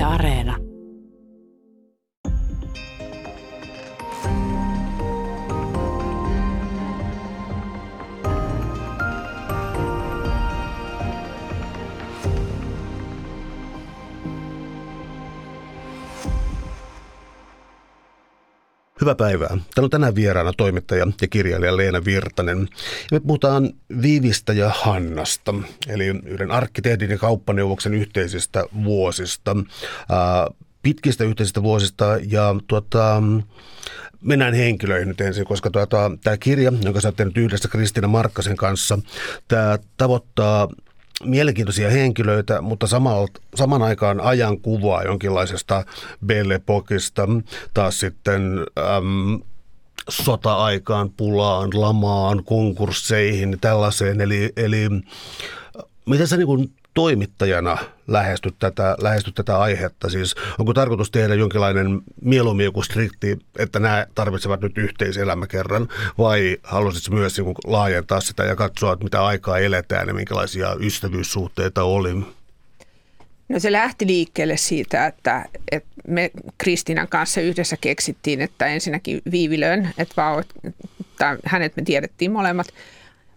Yle Areena. Hyvää päivää. Täällä on tänään vieraana toimittaja ja kirjailija Leena Virtanen. Ja me puhutaan Viivistä ja Hannasta, eli yhden arkkitehdin ja kauppaneuvoksen yhteisistä vuosista, pitkistä yhteisistä vuosista ja tuota, mennään henkilöihin nyt ensin, koska tuota, tämä kirja, jonka sä oot tehnyt yhdessä Kristiina Markkasen kanssa, tämä tavoittaa mielenkiintoisia henkilöitä, mutta samaan, saman aikaan ajan kuvaa jonkinlaisesta Belle Epokista, taas sitten äm, sota-aikaan, pulaan, lamaan, konkursseihin, tällaiseen. Eli, eli miten sä niin toimittajana lähestyt tätä, lähestyt tätä aihetta? Siis onko tarkoitus tehdä jonkinlainen mieluummin joku strikti, että nämä tarvitsevat nyt yhteiselämäkerran, vai haluaisit myös niin laajentaa sitä ja katsoa, että mitä aikaa eletään ja minkälaisia ystävyyssuhteita oli? No se lähti liikkeelle siitä, että, että me Kristinan kanssa yhdessä keksittiin, että ensinnäkin Viivilön, että, vaan, että hänet me tiedettiin molemmat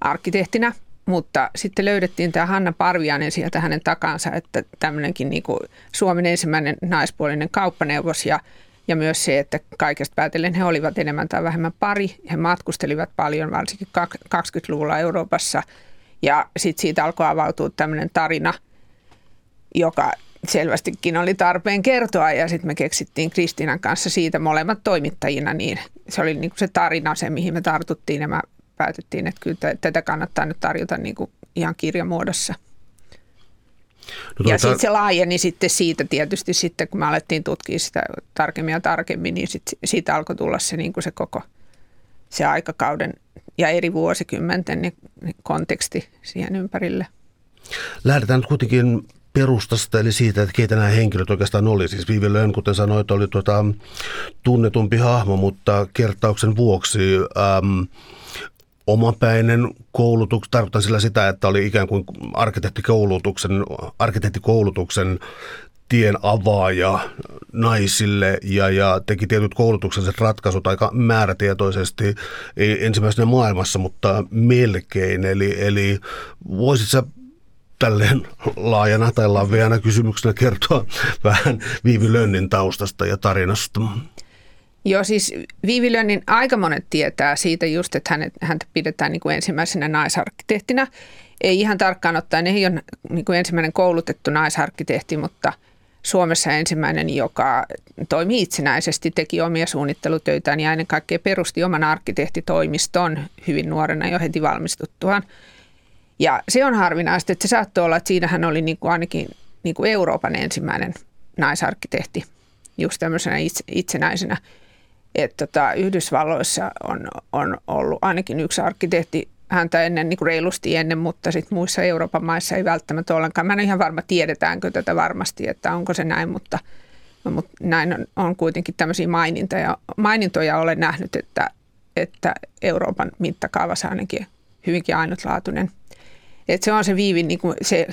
arkkitehtinä – mutta sitten löydettiin tämä Hanna Parviainen sieltä hänen takansa, että tämmöinenkin niin kuin Suomen ensimmäinen naispuolinen kauppaneuvos ja, ja myös se, että kaikesta päätellen he olivat enemmän tai vähemmän pari. He matkustelivat paljon, varsinkin 20-luvulla Euroopassa. Ja sitten siitä alkoi avautua tämmöinen tarina, joka selvästikin oli tarpeen kertoa. Ja sitten me keksittiin Kristiinan kanssa siitä molemmat toimittajina, niin se oli niin kuin se tarina se, mihin me tartuttiin. Ja mä päätettiin, että kyllä tätä kannattaa nyt tarjota niin kuin ihan kirjamuodossa. No tuota... Ja sitten se laajeni sitten siitä tietysti sitten, kun me alettiin tutkia sitä tarkemmin ja tarkemmin, niin sit, siitä alkoi tulla se, niin kuin se koko se aikakauden ja eri vuosikymmenten niin konteksti siihen ympärille. Lähdetään nyt kuitenkin perustasta, eli siitä, että keitä nämä henkilöt oikeastaan oli. Siis Viivi Lön, kuten sanoit, oli tuota, tunnetumpi hahmo, mutta kertauksen vuoksi äm, omapäinen koulutus, tarkoitan sillä sitä, että oli ikään kuin arkkitehtikoulutuksen, arkkitehtikoulutuksen tien avaaja naisille ja, ja teki tietyt koulutukselliset ratkaisut aika määrätietoisesti, ei ensimmäisenä maailmassa, mutta melkein. Eli, eli voisit sä tälleen laajana tai laveana kysymyksenä kertoa vähän Viivi Lönnin taustasta ja tarinasta? Joo, siis Viivilönnin aika monet tietää siitä just, että hänet, häntä pidetään niin kuin ensimmäisenä naisarkkitehtina. Ei ihan tarkkaan ottaen, ei ole niin kuin ensimmäinen koulutettu naisarkkitehti, mutta Suomessa ensimmäinen, joka toimi itsenäisesti, teki omia suunnittelutöitään ja ennen kaikkea perusti oman arkkitehtitoimiston hyvin nuorena jo heti valmistuttuaan. Ja se on harvinaista, että se saattoi olla, että siinä hän oli niin kuin ainakin niin kuin Euroopan ensimmäinen naisarkkitehti just tämmöisenä itsenäisenä että tota, Yhdysvalloissa on, on ollut ainakin yksi arkkitehti häntä ennen niin kuin reilusti ennen, mutta sitten muissa Euroopan maissa ei välttämättä ollenkaan. Mä en ole ihan varma, tiedetäänkö tätä varmasti, että onko se näin, mutta, mutta näin on, on kuitenkin tämmöisiä mainintoja, mainintoja olen nähnyt, että, että Euroopan mittakaavassa ainakin hyvinkin ainutlaatuinen. Et se on se viivin niin kuin se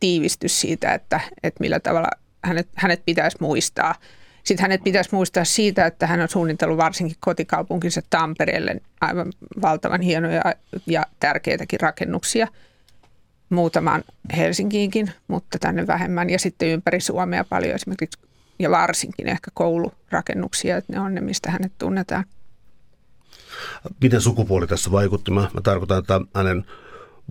tiivistys siitä, että, että millä tavalla hänet, hänet pitäisi muistaa – sitten hänet pitäisi muistaa siitä, että hän on suunnitellut varsinkin kotikaupunkinsa Tampereelle aivan valtavan hienoja ja tärkeitäkin rakennuksia. Muutamaan Helsinkiinkin, mutta tänne vähemmän. Ja sitten ympäri Suomea paljon esimerkiksi ja varsinkin ehkä koulurakennuksia, että ne on ne, mistä hänet tunnetaan. Miten sukupuoli tässä vaikutti? Mä, tarkoitan, että hänen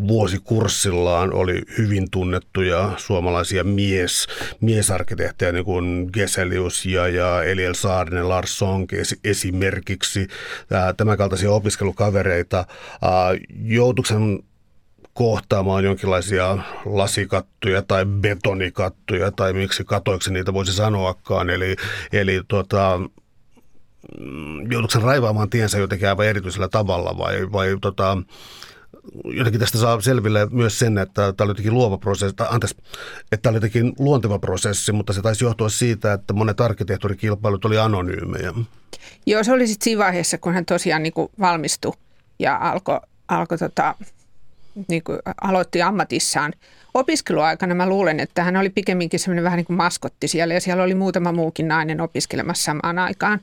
vuosikurssillaan oli hyvin tunnettuja suomalaisia mies, miesarkkitehtejä, niin kuin Geselius ja, ja Eliel Saarinen, Lars Sonke esimerkiksi, tämän kaltaisia opiskelukavereita. Joutuksen kohtaamaan jonkinlaisia lasikattuja tai betonikattuja tai miksi katoiksi niitä voisi sanoakaan. Eli, eli tota, joutuksen raivaamaan tiensä jotenkin aivan erityisellä tavalla vai, vai tota, jotenkin tästä saa selville myös sen, että tämä oli jotenkin luova prosessi, tai anteeksi, että tämä oli jotenkin luonteva prosessi, mutta se taisi johtua siitä, että monet arkkitehtuurikilpailut oli anonyymejä. Joo, se oli sitten siinä vaiheessa, kun hän tosiaan niin kuin valmistui ja alkoi alko tota, niin kuin aloitti ammatissaan. opiskeluaikana mä luulen, että hän oli pikemminkin semmoinen vähän niin kuin maskotti siellä ja siellä oli muutama muukin nainen opiskelemassa samaan aikaan.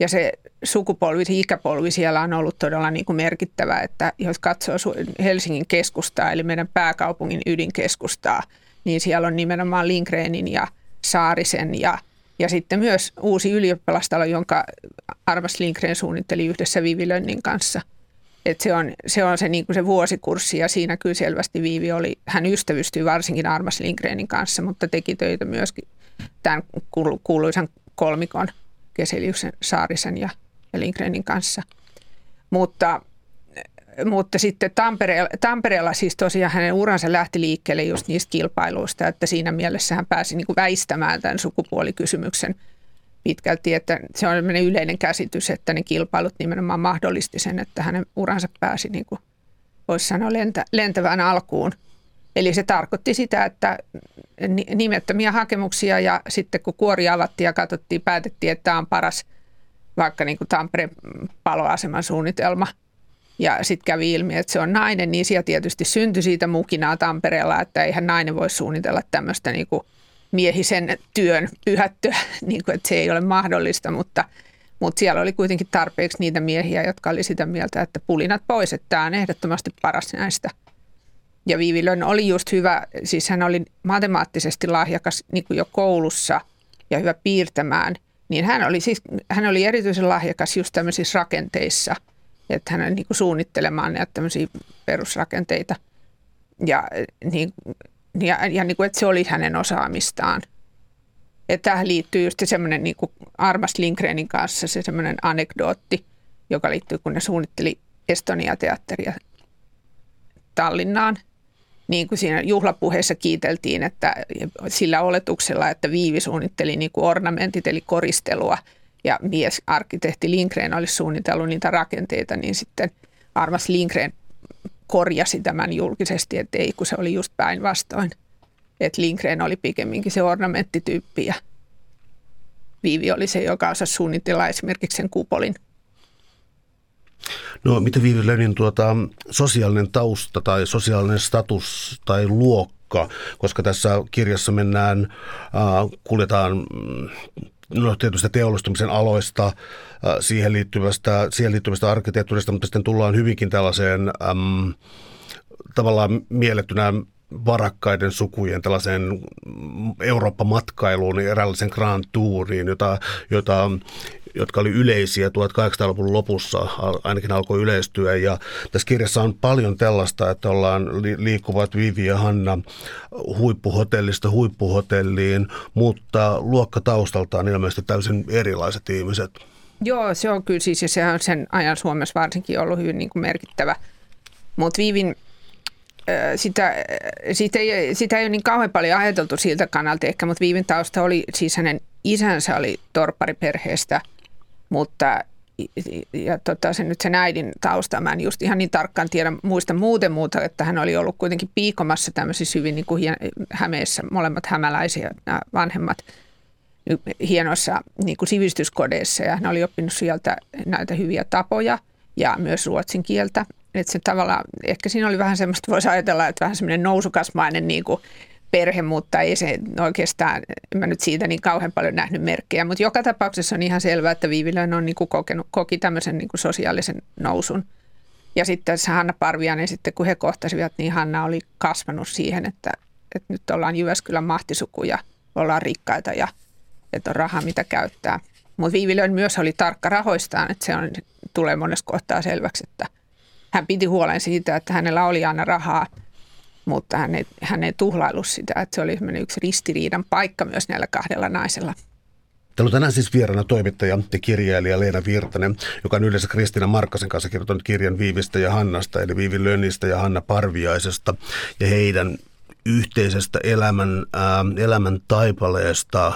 Ja se sukupolvi, se ikäpolvi siellä on ollut todella niin kuin merkittävä, että jos katsoo Helsingin keskustaa, eli meidän pääkaupungin ydinkeskustaa, niin siellä on nimenomaan Lindgrenin ja Saarisen ja, ja sitten myös uusi ylioppilastalo, jonka Armas Lindgren suunnitteli yhdessä Vivi Lönnin kanssa. Et se on se, on se, niin kuin se vuosikurssi ja siinä kyllä selvästi Viivi oli, hän ystävystyi varsinkin Armas Lindgrenin kanssa, mutta teki töitä myöskin tämän kuuluisan kolmikon – Keseliuksen, Saarisen ja, Lindgrenin kanssa. Mutta, mutta sitten Tampereella, Tampereella siis tosiaan hänen uransa lähti liikkeelle just niistä kilpailuista, että siinä mielessä hän pääsi niin kuin väistämään tämän sukupuolikysymyksen pitkälti, että se on yleinen käsitys, että ne kilpailut nimenomaan mahdollisti sen, että hänen uransa pääsi niin kuin voisi sanoa lentä, lentävään alkuun. Eli se tarkoitti sitä, että nimettömiä hakemuksia ja sitten kun kuori avattiin ja katsottiin, päätettiin, että tämä on paras vaikka niin kuin Tampereen paloaseman suunnitelma. Ja sitten kävi ilmi, että se on nainen, niin siellä tietysti syntyi siitä mukinaa Tampereella, että eihän nainen voi suunnitella tämmöistä niin miehisen työn pyhättöä, niin kuin, että se ei ole mahdollista, mutta, mutta siellä oli kuitenkin tarpeeksi niitä miehiä, jotka oli sitä mieltä, että pulinat pois, että tämä on ehdottomasti paras näistä – ja Viivilön oli just hyvä, siis hän oli matemaattisesti lahjakas niin kuin jo koulussa ja hyvä piirtämään, niin hän oli, siis, hän oli erityisen lahjakas just tämmöisissä rakenteissa, että hän oli niin kuin suunnittelemaan näitä tämmöisiä perusrakenteita. Ja, niin, ja, ja niin kuin, että se oli hänen osaamistaan. Että tähän liittyy just semmoinen niin Armas Lindgrenin kanssa se semmoinen anekdootti, joka liittyy, kun ne suunnitteli Estonia-teatteria Tallinnaan – niin kuin siinä juhlapuheessa kiiteltiin, että sillä oletuksella, että Viivi suunnitteli niin kuin ornamentit eli koristelua ja mies arkkitehti Lindgren olisi suunnitellut niitä rakenteita, niin sitten Armas Lindgren korjasi tämän julkisesti, että ei, kun se oli just päinvastoin. Että Lindgren oli pikemminkin se ornamenttityyppi ja Viivi oli se, joka osasi suunnitella esimerkiksi sen kupolin No mitä Viivi Lenin tuota, sosiaalinen tausta tai sosiaalinen status tai luokka, koska tässä kirjassa mennään, äh, kuljetaan mm, no, tietysti teollistumisen aloista, äh, siihen liittyvästä, siihen liittyvästä arkkitehtuurista, mutta sitten tullaan hyvinkin tällaiseen äm, tavallaan miellettynä varakkaiden sukujen tällaiseen Eurooppa-matkailuun, eräänlaisen Grand Touriin, jota, jota, jotka oli yleisiä 1800-luvun lopussa, ainakin alkoi yleistyä. Ja tässä kirjassa on paljon tällaista, että ollaan liikkuvat Vivi ja Hanna huippuhotellista huippuhotelliin, mutta luokka taustaltaan ilmeisesti täysin erilaiset ihmiset. Joo, se on kyllä siis, ja sehän on sen ajan Suomessa varsinkin ollut hyvin niin kuin merkittävä. Mutta Viivin sitä, sitä, ei, sitä ei ole niin kauhean paljon ajateltu siltä kannalta ehkä, mutta Viivin tausta oli, siis hänen isänsä oli torppariperheestä – mutta ja tota, se nyt sen äidin tausta, mä en just ihan niin tarkkaan tiedä, muista muuten muuta, että hän oli ollut kuitenkin piikomassa tämmöisissä hyvin niin kuin Hämeessä, molemmat hämäläisiä nämä vanhemmat hienoissa niin kuin sivistyskodeissa ja hän oli oppinut sieltä näitä hyviä tapoja ja myös ruotsin kieltä. Että se tavallaan, ehkä siinä oli vähän semmoista, voisi ajatella, että vähän semmoinen nousukasmainen niin kuin perhe, mutta ei se oikeastaan, en mä nyt siitä niin kauhean paljon nähnyt merkkejä, mutta joka tapauksessa on ihan selvää, että Viivilön on niin kuin kokenut, koki tämmöisen niin kuin sosiaalisen nousun. Ja sitten se Hanna Parvianen sitten, kun he kohtasivat, niin Hanna oli kasvanut siihen, että, että nyt ollaan Jyväskylän mahtisuku ja ollaan rikkaita ja että on rahaa mitä käyttää. Mutta Viivilön myös oli tarkka rahoistaan, että se on, tulee monessa kohtaa selväksi, että hän piti huolen siitä, että hänellä oli aina rahaa – mutta hän ei, hän ei tuhlailu sitä, että se oli yksi ristiriidan paikka myös näillä kahdella naisella. Täällä on tänään siis vieraana toimittaja ja kirjailija Leena Virtanen, joka on yhdessä Kristiina Markkasen kanssa kirjoittanut kirjan Viivistä ja Hannasta, eli Viivi Lönnistä ja Hanna Parviaisesta ja heidän yhteisestä elämän, ää, elämän taipaleesta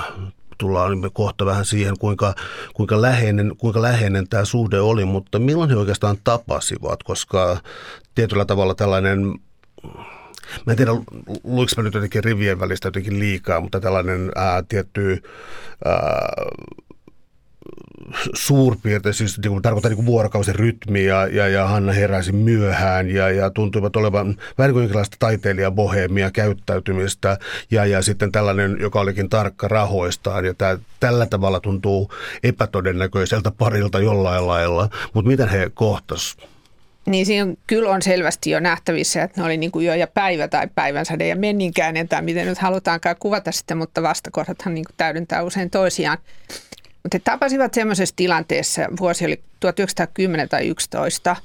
tullaan kohta vähän siihen, kuinka, kuinka, läheinen, kuinka läheinen tämä suhde oli, mutta milloin he oikeastaan tapasivat, koska tietyllä tavalla tällainen Mä en tiedä, luinko mä nyt jotenkin rivien välistä jotenkin liikaa, mutta tällainen ää, tietty ää, suurpiirtein, siis niin kuin, tarkoittaa niin vuorokausin rytmi ja, ja, ja Hanna heräsi myöhään ja, ja tuntuivat olevan vähän kuin jonkinlaista taiteilijabohemia käyttäytymistä ja, ja sitten tällainen, joka olikin tarkka rahoistaan ja tämä, tällä tavalla tuntuu epätodennäköiseltä parilta jollain lailla, mutta miten he kohtasivat? Niin siinä kyllä on selvästi jo nähtävissä, että ne oli niin kuin yö ja päivä tai päivänsäde ja menninkäinen tai miten nyt halutaankaan kuvata sitä, mutta vastakohdathan niin kuin täydentää usein toisiaan. Mutta he tapasivat semmoisessa tilanteessa, vuosi oli 1910 tai 11,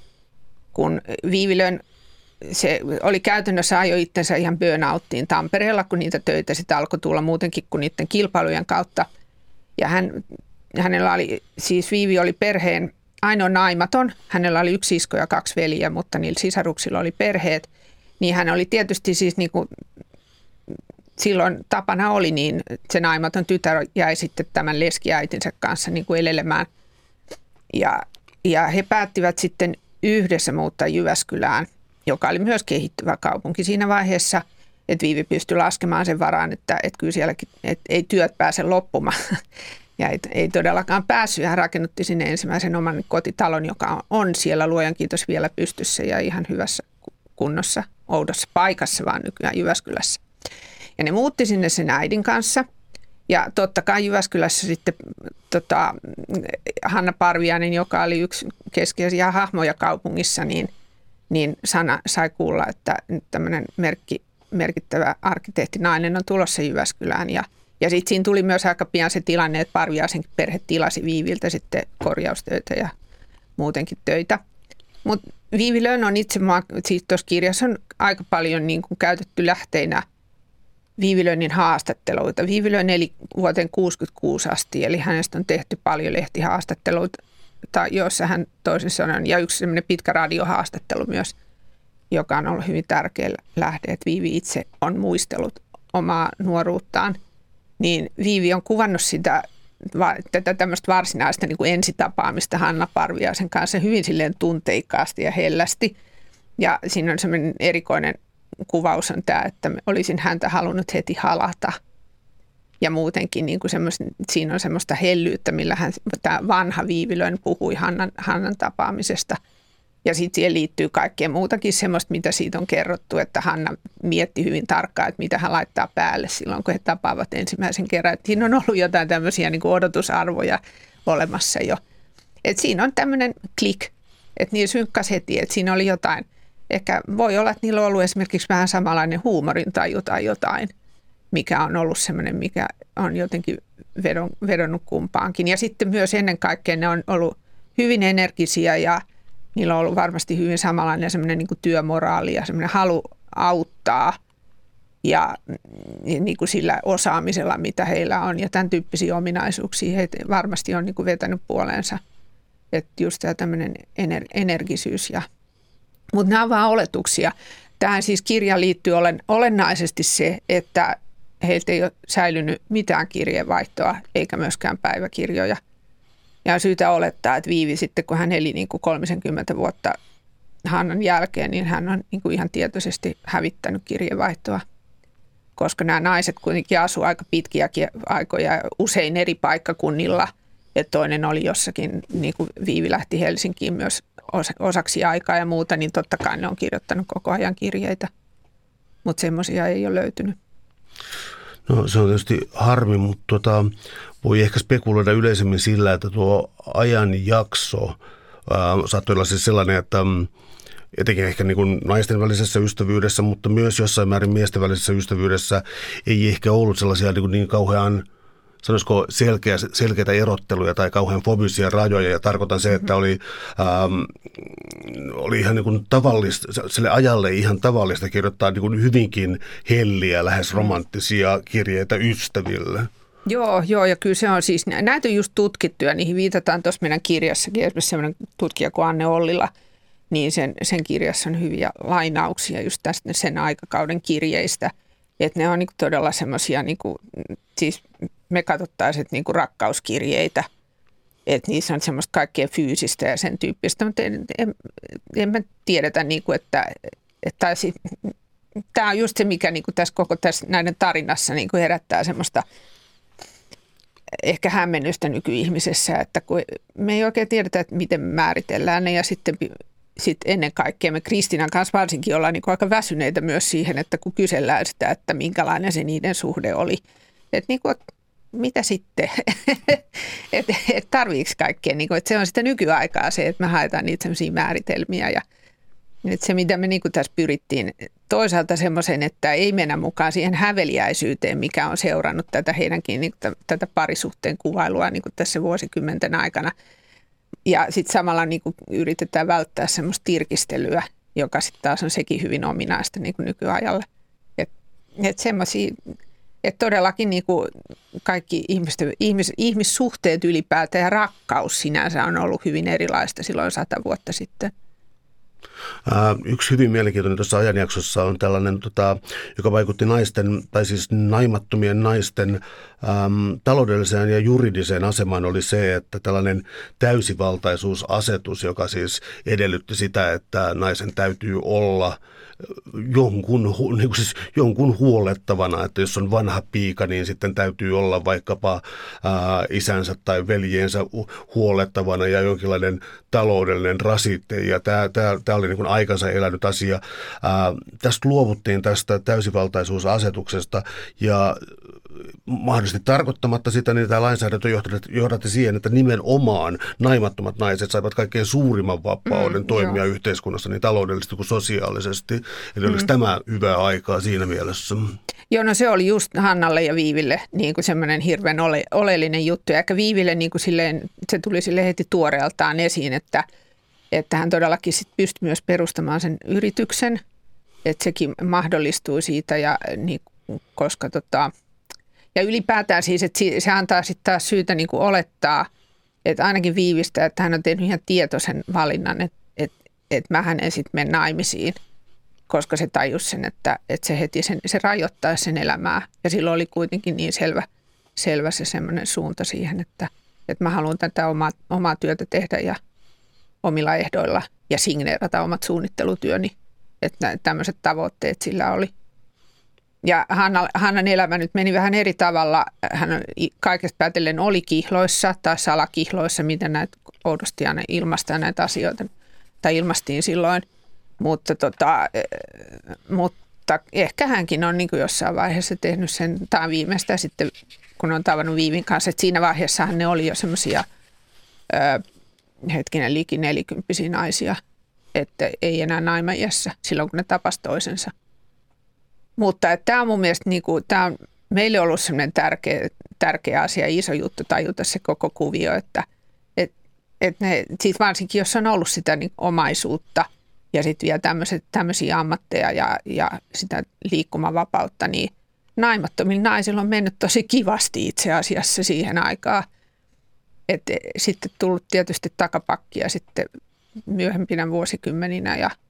kun Viivilön se oli käytännössä ajo itsensä ihan burnouttiin Tampereella, kun niitä töitä sitten alkoi tulla muutenkin kuin niiden kilpailujen kautta. Ja hän, hänellä oli, siis Viivi oli perheen ainoa naimaton. Hänellä oli yksi sisko ja kaksi veliä, mutta niillä sisaruksilla oli perheet. Niin hän oli tietysti siis niin kuin, silloin tapana oli, niin se naimaton tytär jäi sitten tämän leskiäitinsä kanssa niin kuin elelemään. Ja, ja he päättivät sitten yhdessä muuttaa Jyväskylään, joka oli myös kehittyvä kaupunki siinä vaiheessa, että Viivi pystyi laskemaan sen varaan, että, että kyllä sielläkin että ei työt pääse loppumaan. Ja ei, ei todellakaan päässyt. Hän rakennutti sinne ensimmäisen oman kotitalon, joka on siellä luojan kiitos vielä pystyssä ja ihan hyvässä kunnossa, oudossa paikassa vaan nykyään Jyväskylässä. Ja ne muutti sinne sen äidin kanssa. Ja totta kai Jyväskylässä sitten tota, Hanna Parviainen, joka oli yksi keskeisiä hahmoja kaupungissa, niin, niin Sana sai kuulla, että nyt tämmöinen merkki, merkittävä arkkitehtinainen on tulossa Jyväskylään ja – ja sitten siinä tuli myös aika pian se tilanne, että Parviaisen perhe tilasi Viiviltä sitten korjaustöitä ja muutenkin töitä. Mutta Viivilön on itse, siis tuossa kirjassa on aika paljon niin kuin käytetty lähteinä Viivilönin haastatteluita. Viivilön eli vuoteen 66 asti, eli hänestä on tehty paljon lehtihaastatteluita, joissa hän toisin sanoen, ja yksi sellainen pitkä radiohaastattelu myös, joka on ollut hyvin tärkeä lähde, että Viivi itse on muistellut omaa nuoruuttaan – niin Viivi on kuvannut sitä tätä tämmöistä varsinaista niin kuin ensitapaamista Hanna Parviaisen kanssa hyvin silleen tunteikkaasti ja hellästi. Ja siinä on semmoinen erikoinen kuvaus on tämä, että olisin häntä halunnut heti halata. Ja muutenkin niin kuin siinä on semmoista hellyyttä, millä hän, tämä vanha Viivilön puhui Hannan, Hannan tapaamisesta – ja sitten siihen liittyy kaikkea muutakin semmoista, mitä siitä on kerrottu, että Hanna mietti hyvin tarkkaan, että mitä hän laittaa päälle silloin, kun he tapaavat ensimmäisen kerran. Että siinä on ollut jotain tämmöisiä niin kuin odotusarvoja olemassa jo. Et siinä on tämmöinen klik, että niin synkkas heti, että siinä oli jotain. Ehkä voi olla, että niillä on ollut esimerkiksi vähän samanlainen huumorin tai jotain, jotain mikä on ollut semmoinen, mikä on jotenkin vedon, vedonnut kumpaankin. Ja sitten myös ennen kaikkea ne on ollut hyvin energisiä ja – niillä on ollut varmasti hyvin samanlainen semmoinen niin työmoraali ja semmoinen halu auttaa ja niin kuin sillä osaamisella, mitä heillä on ja tämän tyyppisiä ominaisuuksia he varmasti on niin kuin vetänyt puoleensa. Että just tämä tämmöinen ener- energisyys ja mutta nämä on vain oletuksia. Tähän siis kirja liittyy olen, olennaisesti se, että heiltä ei ole säilynyt mitään kirjeenvaihtoa eikä myöskään päiväkirjoja – ja on syytä olettaa, että Viivi sitten, kun hän eli niin kuin 30 vuotta Hannan jälkeen, niin hän on niin kuin ihan tietoisesti hävittänyt kirjeenvaihtoa. Koska nämä naiset kuitenkin asuivat aika pitkiäkin aikoja usein eri paikkakunnilla. Ja toinen oli jossakin, niin kuin Viivi lähti Helsinkiin myös osaksi aikaa ja muuta, niin totta kai ne on kirjoittanut koko ajan kirjeitä. Mutta semmoisia ei ole löytynyt. No se on tietysti harmi, mutta tota, voi ehkä spekuloida yleisemmin sillä, että tuo ajanjakso ää, saattoi olla siis sellainen, että mm, etenkin ehkä niin kuin naisten välisessä ystävyydessä, mutta myös jossain määrin miesten välisessä ystävyydessä ei ehkä ollut sellaisia niin, kuin niin kauhean sanoisiko selkeä, selkeitä erotteluja tai kauhean fobisia rajoja. Ja tarkoitan se, että oli, ähm, oli ihan niin kuin tavallista, sille ajalle ihan tavallista kirjoittaa niin kuin hyvinkin helliä, lähes romanttisia kirjeitä ystäville. Joo, joo, ja kyllä se on siis, näitä on just tutkittu ja niihin viitataan tuossa meidän kirjassakin, esimerkiksi sellainen tutkija kuin Anne Ollila, niin sen, sen kirjassa on hyviä lainauksia just tästä sen aikakauden kirjeistä, että ne on niin todella semmoisia, niin siis me katsottaisiin niinku rakkauskirjeitä, että niissä on semmoista kaikkea fyysistä ja sen tyyppistä, mutta en, en, en mä tiedetä, niinku, että, että tämä on just se, mikä niinku tässä koko tässä näiden tarinassa niinku herättää semmoista ehkä hämmennystä nykyihmisessä, että kun me ei oikein tiedetä, että miten määritellään ne ja sitten sit ennen kaikkea me Kristinan kanssa varsinkin ollaan niin aika väsyneitä myös siihen, että kun kysellään sitä, että minkälainen se niiden suhde oli. Että niin kuin, mitä sitten? että et tarviiko kaikkea? Niin kuin, että se on sitä nykyaikaa se, että me haetaan niitä sellaisia määritelmiä ja – nyt se, mitä me niin kuin tässä pyrittiin toisaalta semmoisen, että ei mennä mukaan siihen häveliäisyyteen, mikä on seurannut tätä heidänkin niin kuin tätä parisuhteen kuvailua niin kuin tässä vuosikymmenten aikana. Ja sitten samalla niin kuin yritetään välttää semmoista tirkistelyä, joka sitten taas on sekin hyvin ominaista niin kuin nykyajalle. Että et semmoisia, että todellakin niin kuin kaikki ihmisten, ihmis, ihmissuhteet ylipäätään ja rakkaus sinänsä on ollut hyvin erilaista silloin sata vuotta sitten. Yksi hyvin mielenkiintoinen tuossa ajanjaksossa on tällainen, tota, joka vaikutti naisten, tai siis naimattomien naisten äm, taloudelliseen ja juridiseen asemaan oli se, että tällainen täysivaltaisuusasetus, joka siis edellytti sitä, että naisen täytyy olla – jonkun, niin kuin siis jonkun huolettavana, että jos on vanha piika, niin sitten täytyy olla vaikkapa ää, isänsä tai veljensä huolettavana ja jonkinlainen taloudellinen rasitte. Ja tämä, tämä, tämä oli niin kuin aikansa elänyt asia. Ää, tästä luovuttiin tästä täysivaltaisuusasetuksesta ja mahdollisesti tarkoittamatta sitä, niin tämä lainsäädäntö johdatti, siihen, että nimenomaan naimattomat naiset saivat kaikkein suurimman vapauden mm, toimia joo. yhteiskunnassa niin taloudellisesti kuin sosiaalisesti. Eli mm. olisi tämä hyvää aikaa siinä mielessä? Joo, no se oli just Hannalle ja Viiville niin kuin semmoinen hirveän ole, oleellinen juttu. Ja ehkä Viiville niin kuin silleen, se tuli sille heti tuoreeltaan esiin, että, että hän todellakin sit pystyi myös perustamaan sen yrityksen, että sekin mahdollistui siitä, ja, niin, koska tota, ja ylipäätään siis, että se antaa sitten taas syytä niin kuin olettaa, että ainakin viivistä, että hän on tehnyt ihan tietoisen valinnan, että, että, että mä en sitten mene naimisiin, koska se tajus sen, että, että se heti sen, se rajoittaa sen elämää. Ja silloin oli kuitenkin niin selvä, selvä se semmoinen suunta siihen, että, että mä haluan tätä omaa, omaa työtä tehdä ja omilla ehdoilla ja signeerata omat suunnittelutyöni. Että tämmöiset tavoitteet sillä oli – ja Hanna, Hannan elämä nyt meni vähän eri tavalla. Hän kaikesta päätellen oli kihloissa tai salakihloissa, miten näitä oudosti aina ilmaistaan näitä asioita, tai ilmastiin silloin. Mutta, tota, eh, mutta ehkä hänkin on niin jossain vaiheessa tehnyt sen, tai viimeistä sitten, kun on tavannut Viivin kanssa, että siinä vaiheessa ne oli jo semmoisia hetkinen liki nelikymppisiä naisia, että ei enää naimajassa silloin, kun ne tapasivat toisensa. Mutta tämä on mun mielestä, niin kuin, tämä on meille ollut sellainen tärkeä, tärkeä asia, iso juttu tajuta se koko kuvio, että et, et ne, sit varsinkin jos on ollut sitä niin omaisuutta ja sitten vielä tämmöisiä ammatteja ja, ja sitä liikkumavapautta, niin naimattomilla naisilla on mennyt tosi kivasti itse asiassa siihen aikaan. että sitten tullut tietysti takapakkia sitten myöhempinä vuosikymmeninä ja –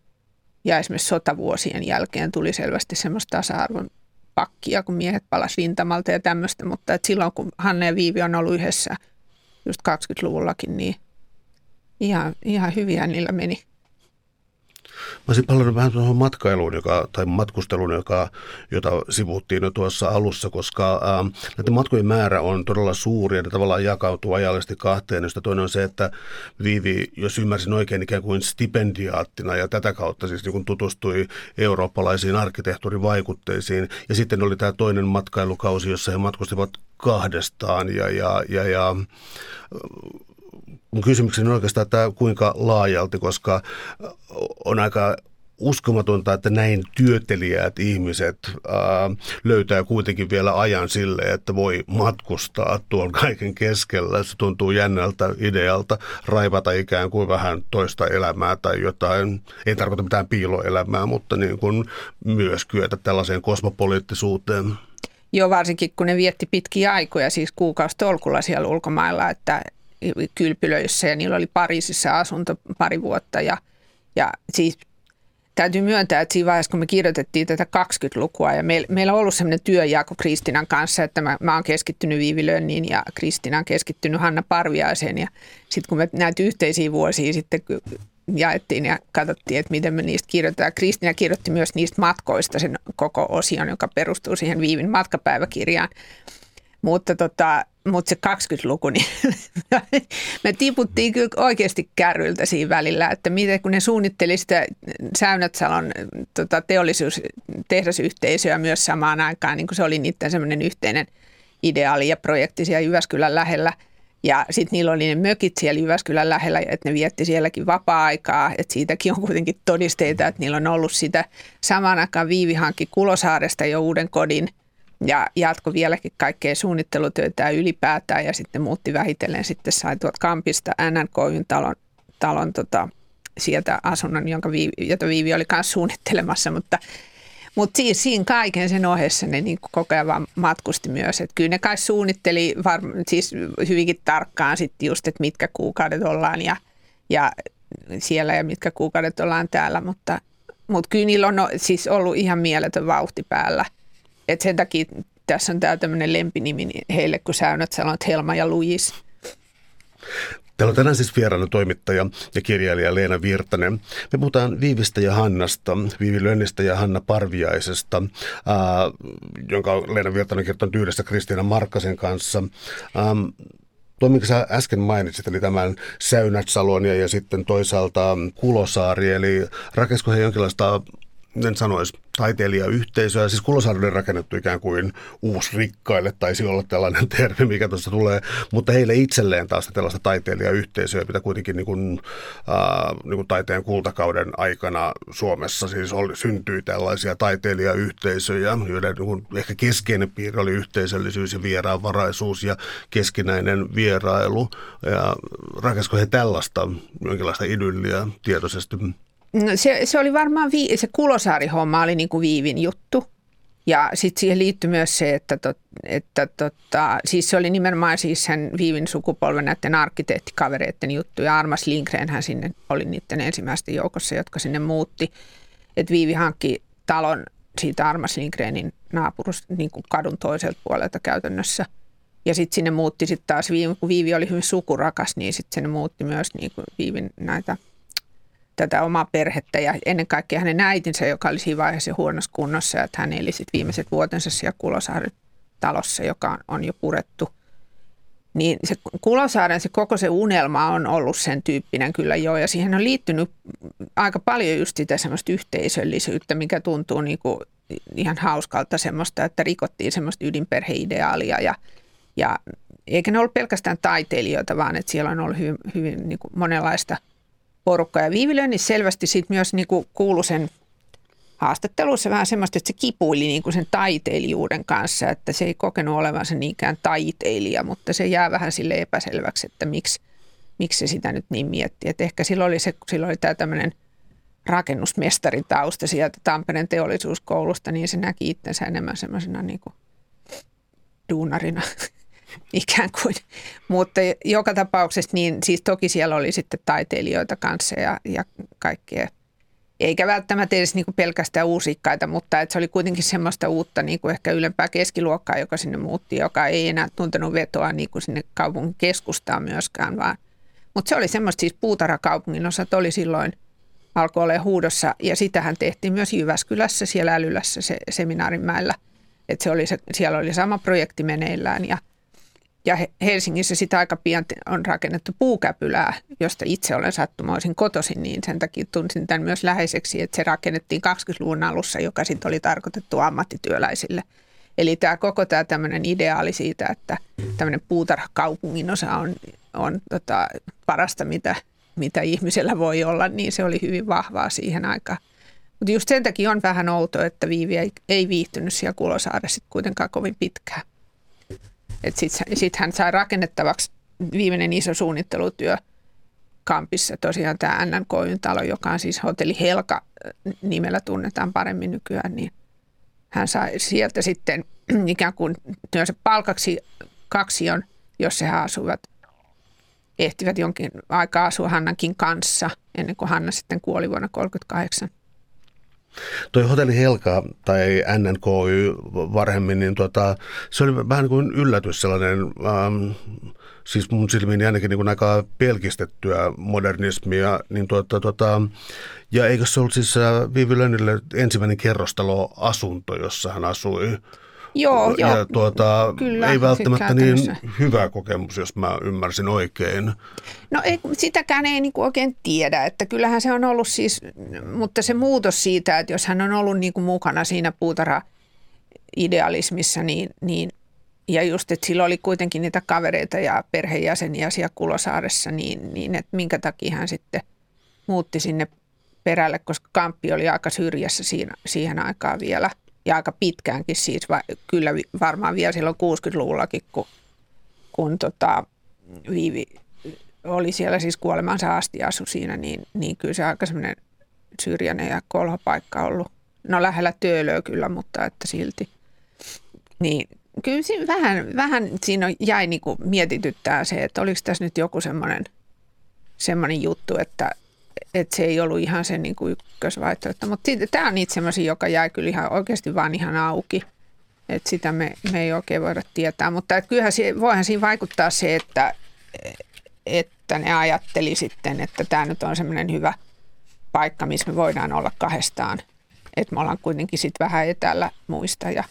ja esimerkiksi sotavuosien jälkeen tuli selvästi semmoista tasa-arvon pakkia, kun miehet palasivat rintamalta ja tämmöistä, mutta et silloin kun Hanne ja Viivi on ollut yhdessä just 20-luvullakin, niin ihan, ihan hyviä niillä meni. Mä olisin palannut vähän tuohon matkailuun joka, tai matkusteluun, joka, jota sivuttiin jo tuossa alussa, koska ää, ähm, näiden matkojen määrä on todella suuri ja ne tavallaan jakautuu ajallisesti kahteen, josta toinen on se, että Viivi, jos ymmärsin oikein, ikään kuin stipendiaattina ja tätä kautta siis niin tutustui eurooppalaisiin arkkitehtuurivaikutteisiin. Ja sitten oli tämä toinen matkailukausi, jossa he matkustivat kahdestaan ja, ja, ja, ja mun kysymykseni on oikeastaan, että kuinka laajalti, koska on aika uskomatonta, että näin työtelijät ihmiset ää, löytää kuitenkin vielä ajan sille, että voi matkustaa tuon kaiken keskellä. Se tuntuu jännältä idealta raivata ikään kuin vähän toista elämää tai jotain, ei tarkoita mitään piiloelämää, mutta niin kuin myös kyetä tällaiseen kosmopoliittisuuteen. Joo, varsinkin kun ne vietti pitkiä aikoja, siis kuukausitolkulla siellä ulkomailla, että kylpylöissä ja niillä oli Pariisissa asunto pari vuotta ja, ja siis täytyy myöntää, että siinä vaiheessa, kun me kirjoitettiin tätä 20-lukua ja meillä, meillä on ollut sellainen työjako Kristinan kanssa, että mä, mä oon keskittynyt Viivi Lönniin ja Kristina on keskittynyt Hanna Parviaiseen ja sitten kun me näitä yhteisiä vuosia sitten jaettiin ja katsottiin, että miten me niistä kirjoitetaan. Kristina kirjoitti myös niistä matkoista sen koko osion, joka perustuu siihen Viivin matkapäiväkirjaan. Mutta tota, mutta se 20-luku, niin me tiputtiin kyllä oikeasti kärryltä siinä välillä, että miten kun ne suunnitteli sitä Säynätsalon tota, teollisuus, tehdasyhteisöä myös samaan aikaan, niin kuin se oli niiden semmoinen yhteinen ideaali ja projekti siellä Jyväskylän lähellä. Ja sitten niillä oli ne mökit siellä Jyväskylän lähellä, että ne vietti sielläkin vapaa-aikaa. Että siitäkin on kuitenkin todisteita, että niillä on ollut sitä. Samaan aikaan Viivi hankki Kulosaaresta jo uuden kodin – ja jatko vieläkin kaikkea suunnittelutyötä ylipäätään ja sitten muutti vähitellen sitten sai tuot Kampista NNKYn talon, talon tota, sieltä asunnon, jonka Viivi, jota Viivi oli myös suunnittelemassa, mutta mutta siis siinä kaiken sen ohessa ne niin koko ajan vaan matkusti myös. Että kyllä ne kai suunnitteli var, siis hyvinkin tarkkaan sitten just, että mitkä kuukaudet ollaan ja, ja siellä ja mitkä kuukaudet ollaan täällä. Mutta, mutta kyllä niillä on no, siis ollut ihan mieletön vauhti päällä – et sen takia tässä on tämä tämmöinen lempinimi heille, kun säännöt sanovat Helma ja Luis. Täällä on tänään siis vieraana toimittaja ja kirjailija Leena Virtanen. Me puhutaan Viivistä ja Hannasta, Viivi Lönnistä ja Hanna Parviaisesta, ää, jonka Leena Virtanen kertoo yhdessä Kristiina Markkasen kanssa. Ähm, Tuo, minkä sä äsken mainitsit, eli tämän Säynätsalon ja, ja sitten toisaalta Kulosaari, eli rakensko he jonkinlaista en sanoisi, taiteilijayhteisöä. Siis Kulosaari on rakennettu ikään kuin uusrikkaille, taisi olla tällainen termi, mikä tuossa tulee, mutta heille itselleen taas tällaista taiteilijayhteisöä, mitä kuitenkin niin kuin, äh, niin kuin taiteen kultakauden aikana Suomessa siis oli, syntyi tällaisia taiteilijayhteisöjä, joiden niin kuin, ehkä keskeinen piirre oli yhteisöllisyys ja vieraanvaraisuus ja keskinäinen vierailu. Ja rakensko he tällaista jonkinlaista idylliä tietoisesti? No se, se oli varmaan, vii, se Kulosaari-homma oli niin kuin Viivin juttu. Ja sitten siihen liittyi myös se, että, tot, että tota, siis se oli nimenomaan siis sen Viivin sukupolven näiden arkkitehtikavereiden juttu. Ja Armas Lindgren hän sinne oli niiden ensimmäisten joukossa, jotka sinne muutti. Että Viivi hankki talon siitä Armas Lindgrenin naapurus niin kuin kadun toiselta puolelta käytännössä. Ja sitten sinne muutti sitten taas, kun Viivi oli hyvin sukurakas, niin sitten sinne muutti myös niin kuin Viivin näitä – tätä omaa perhettä ja ennen kaikkea hänen äitinsä, joka oli siinä vaiheessa huonossa kunnossa että hän eli sitten viimeiset vuotensa siellä Kulosaaren talossa, joka on jo purettu. Niin se Kulosaaren se koko se unelma on ollut sen tyyppinen kyllä jo ja siihen on liittynyt aika paljon just sitä semmoista yhteisöllisyyttä, mikä tuntuu niin kuin ihan hauskalta semmoista, että rikottiin semmoista ydinperheideaalia ja, ja eikä ne ollut pelkästään taiteilijoita, vaan että siellä on ollut hyvin, hyvin niin kuin monenlaista – porukka. Ja Viivi niin selvästi sit myös niin kuin kuului sen haastattelussa vähän semmoista, että se kipuili niin kuin sen taiteilijuuden kanssa, että se ei kokenut olevansa niinkään taiteilija, mutta se jää vähän sille epäselväksi, että miksi, miksi se sitä nyt niin mietti. Että ehkä silloin oli, se, silloin oli tämä tämmöinen rakennusmestaritausta sieltä Tampereen teollisuuskoulusta, niin se näki itsensä enemmän semmoisena niin kuin duunarina ikään kuin. Mutta joka tapauksessa niin siis toki siellä oli sitten taiteilijoita kanssa ja, ja kaikkea. Eikä välttämättä edes niin pelkästään uusikkaita, mutta että se oli kuitenkin semmoista uutta niin kuin ehkä ylempää keskiluokkaa, joka sinne muutti, joka ei enää tuntenut vetoa niin kuin sinne kaupungin keskustaan myöskään, vaan mutta se oli semmoista siis puutarhakaupungin osat oli silloin, alkoi olla huudossa ja sitähän tehtiin myös Jyväskylässä siellä Älylässä se seminaarimäellä. Että se oli se, siellä oli sama projekti meneillään ja – ja Helsingissä sitä aika pian on rakennettu puukäpylää, josta itse olen sattumoisin kotoisin, niin sen takia tunsin tämän myös läheiseksi, että se rakennettiin 20-luvun alussa, joka sitten oli tarkoitettu ammattityöläisille. Eli tämä koko tämä tämmöinen ideaali siitä, että tämmöinen puutarhakaupungin osa on, on tota parasta, mitä, mitä ihmisellä voi olla, niin se oli hyvin vahvaa siihen aikaan. Mutta just sen takia on vähän outoa, että Viivi ei, ei viihtynyt siellä Kulosaaressa kuitenkaan kovin pitkään. Sitten sit hän sai rakennettavaksi viimeinen iso suunnittelutyö Kampissa, tosiaan tämä NNKYn talo, joka on siis hotelli Helka nimellä tunnetaan paremmin nykyään, niin hän sai sieltä sitten ikään kuin työnsä palkaksi kaksion, jossa he asuvat, ehtivät jonkin aikaa asua Hannankin kanssa, ennen kuin Hanna sitten kuoli vuonna 1938. Toi Hotelli Helka tai NNKY varhemmin, niin tota, se oli vähän niin kuin yllätys sellainen, ähm, siis mun silmiin ainakin niin kuin aika pelkistettyä modernismia, niin tuota, tuota, ja eikö se ollut siis äh, Viivi Lönnille ensimmäinen kerrostalo-asunto, jossa hän asui Joo, ja joo. tuota, Kyllä, ei välttämättä niin hyvä kokemus, jos mä ymmärsin oikein. No ei, sitäkään ei niin kuin oikein tiedä, että kyllähän se on ollut siis, mutta se muutos siitä, että jos hän on ollut niin kuin mukana siinä puutarha-idealismissa, niin, niin ja just, että sillä oli kuitenkin niitä kavereita ja perheenjäseniä siellä Kulosaaressa, niin, niin että minkä takia hän sitten muutti sinne perälle, koska kamppi oli aika syrjässä siinä, siihen aikaan vielä ja aika pitkäänkin siis, va, kyllä varmaan vielä silloin 60-luvullakin, kun, kun tota, Viivi oli siellä siis kuolemansa asti asu siinä, niin, niin kyllä se aika semmoinen syrjäinen ja kolhopaikka ollut. No lähellä Töölöä kyllä, mutta että silti. Niin kyllä siinä vähän, vähän siinä jäi niin kuin mietityttää se, että oliko tässä nyt joku semmoinen, semmoinen juttu, että, että se ei ollut ihan se niin kuin ykkösvaihtoehto. Mutta tämä on niitä semmoisia, joka jäi kyllä ihan oikeasti vaan ihan auki. Että sitä me, me ei oikein voida tietää, mutta et kyllähän se, voihan siinä vaikuttaa se, että, että ne ajatteli sitten, että tämä nyt on semmoinen hyvä paikka, missä me voidaan olla kahdestaan. Että me ollaan kuitenkin sitten vähän etäällä muista. Ja,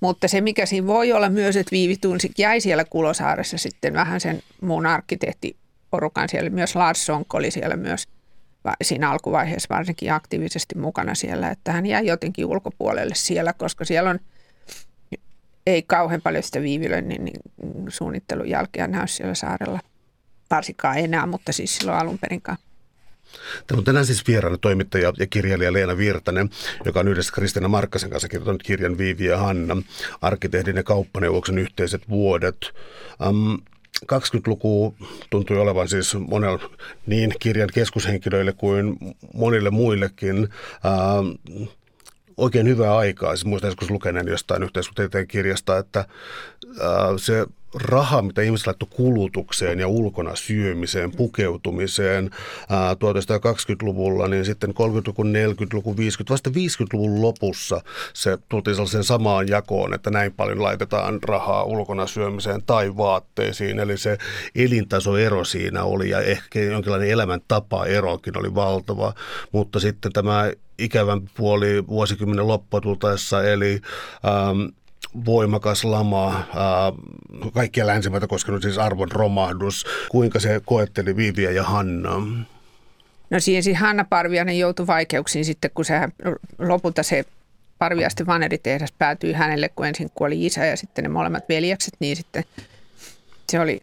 mutta se, mikä siinä voi olla myös, että Viivi Tunsik jäi siellä Kulosaaressa sitten vähän sen muun arkkitehtiporukan siellä. Myös Lars Sonk oli siellä myös siinä alkuvaiheessa varsinkin aktiivisesti mukana siellä, että hän jäi jotenkin ulkopuolelle siellä, koska siellä on ei kauhean paljon sitä viivilöinnin niin suunnittelun jälkeä näy siellä saarella. Varsinkaan enää, mutta siis silloin alun perinkaan. Täällä on tänään siis vieraana toimittaja ja kirjailija Leena Virtanen, joka on yhdessä Kristina Markkasen kanssa kirjoittanut kirjan Viivi ja Hanna, arkkitehdin ja kauppaneuvoksen yhteiset vuodet. Um, 20-luku tuntui olevan siis monella niin kirjan keskushenkilöille kuin monille muillekin uh, oikein hyvää aikaa. Siis muistan joskus lukeneen jostain yhteiskuntatieteen kirjasta, että ää, se raha, mitä ihmiset laittoi kulutukseen ja ulkona syömiseen, pukeutumiseen ää, 1920-luvulla, niin sitten 30-luku, 40-luku, 50, vasta 50-luvun lopussa se tultiin sellaiseen samaan jakoon, että näin paljon laitetaan rahaa ulkona syömiseen tai vaatteisiin. Eli se elintasoero siinä oli ja ehkä jonkinlainen elämäntapa erokin oli valtava, mutta sitten tämä ikävämpi puoli vuosikymmenen loppua tultaessa, eli ähm, voimakas lama, äh, kaikkia länsimaita koskenut siis arvon romahdus. Kuinka se koetteli Viviä ja Hanna? No siis Hanna Parviainen joutui vaikeuksiin sitten, kun sehän lopulta se Parviaisten vaneritehdas päätyi hänelle, kun ensin kuoli isä ja sitten ne molemmat veljekset, niin sitten se oli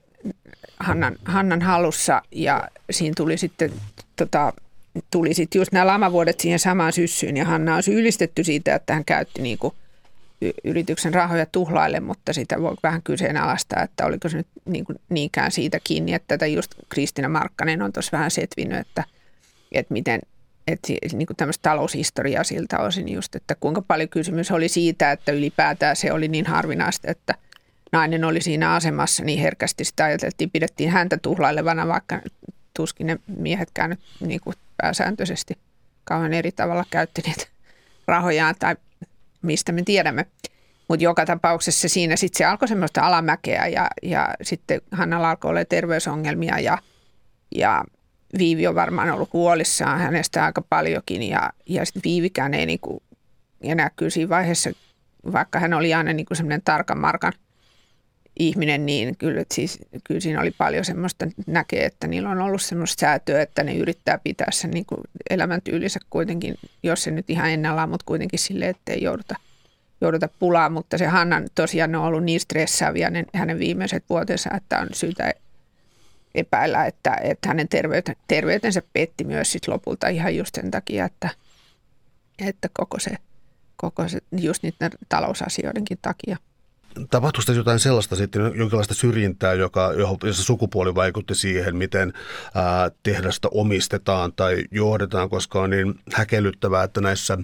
Hannan, Hannan hallussa ja siinä tuli sitten tota, tuli sitten just nämä lamavuodet siihen samaan syssyyn ja Hanna on ylistetty siitä, että hän käytti niin kuin yrityksen rahoja tuhlaille, mutta sitä voi vähän kyseenalaistaa, että oliko se nyt niin kuin niinkään siitä kiinni, että tätä just Kristiina Markkanen on tuossa vähän setvinyt, että, että miten että niin kuin tämmöistä taloushistoriaa siltä osin just, että kuinka paljon kysymys oli siitä, että ylipäätään se oli niin harvinaista, että nainen oli siinä asemassa niin herkästi. Sitä ajateltiin, pidettiin häntä tuhlailevana, vaikka tuskin ne miehetkään nyt niin kuin pääsääntöisesti kauhean eri tavalla käytti niitä rahojaan tai mistä me tiedämme. Mutta joka tapauksessa siinä sitten se alkoi semmoista alamäkeä ja, ja sitten Hannalla alkoi olla terveysongelmia ja, ja Viivi on varmaan ollut huolissaan hänestä aika paljonkin ja, ja sitten Viivikään ei niinku enää kyllä siinä vaiheessa, vaikka hän oli aina niinku semmoinen tarkan markan ihminen, niin kyllä, siis, kyllä siinä oli paljon semmoista näkee, että niillä on ollut semmoista säätöä, että ne yrittää pitää sen niin kuin elämäntyylinsä kuitenkin, jos se nyt ihan ennallaan, mutta kuitenkin silleen, että ei jouduta, jouduta pulaan. Mutta se Hannan tosiaan on ollut niin stressaavia ne, hänen viimeiset vuotensa, että on syytä epäillä, että, että hänen terveyten, terveytensä petti myös sit lopulta ihan just sen takia, että, että koko se, koko se just niiden talousasioidenkin takia tapahtuiko tässä jotain sellaista sitten, jonkinlaista syrjintää, joka, jossa sukupuoli vaikutti siihen, miten ää, tehdasta omistetaan tai johdetaan, koska on niin häkellyttävää, että näissä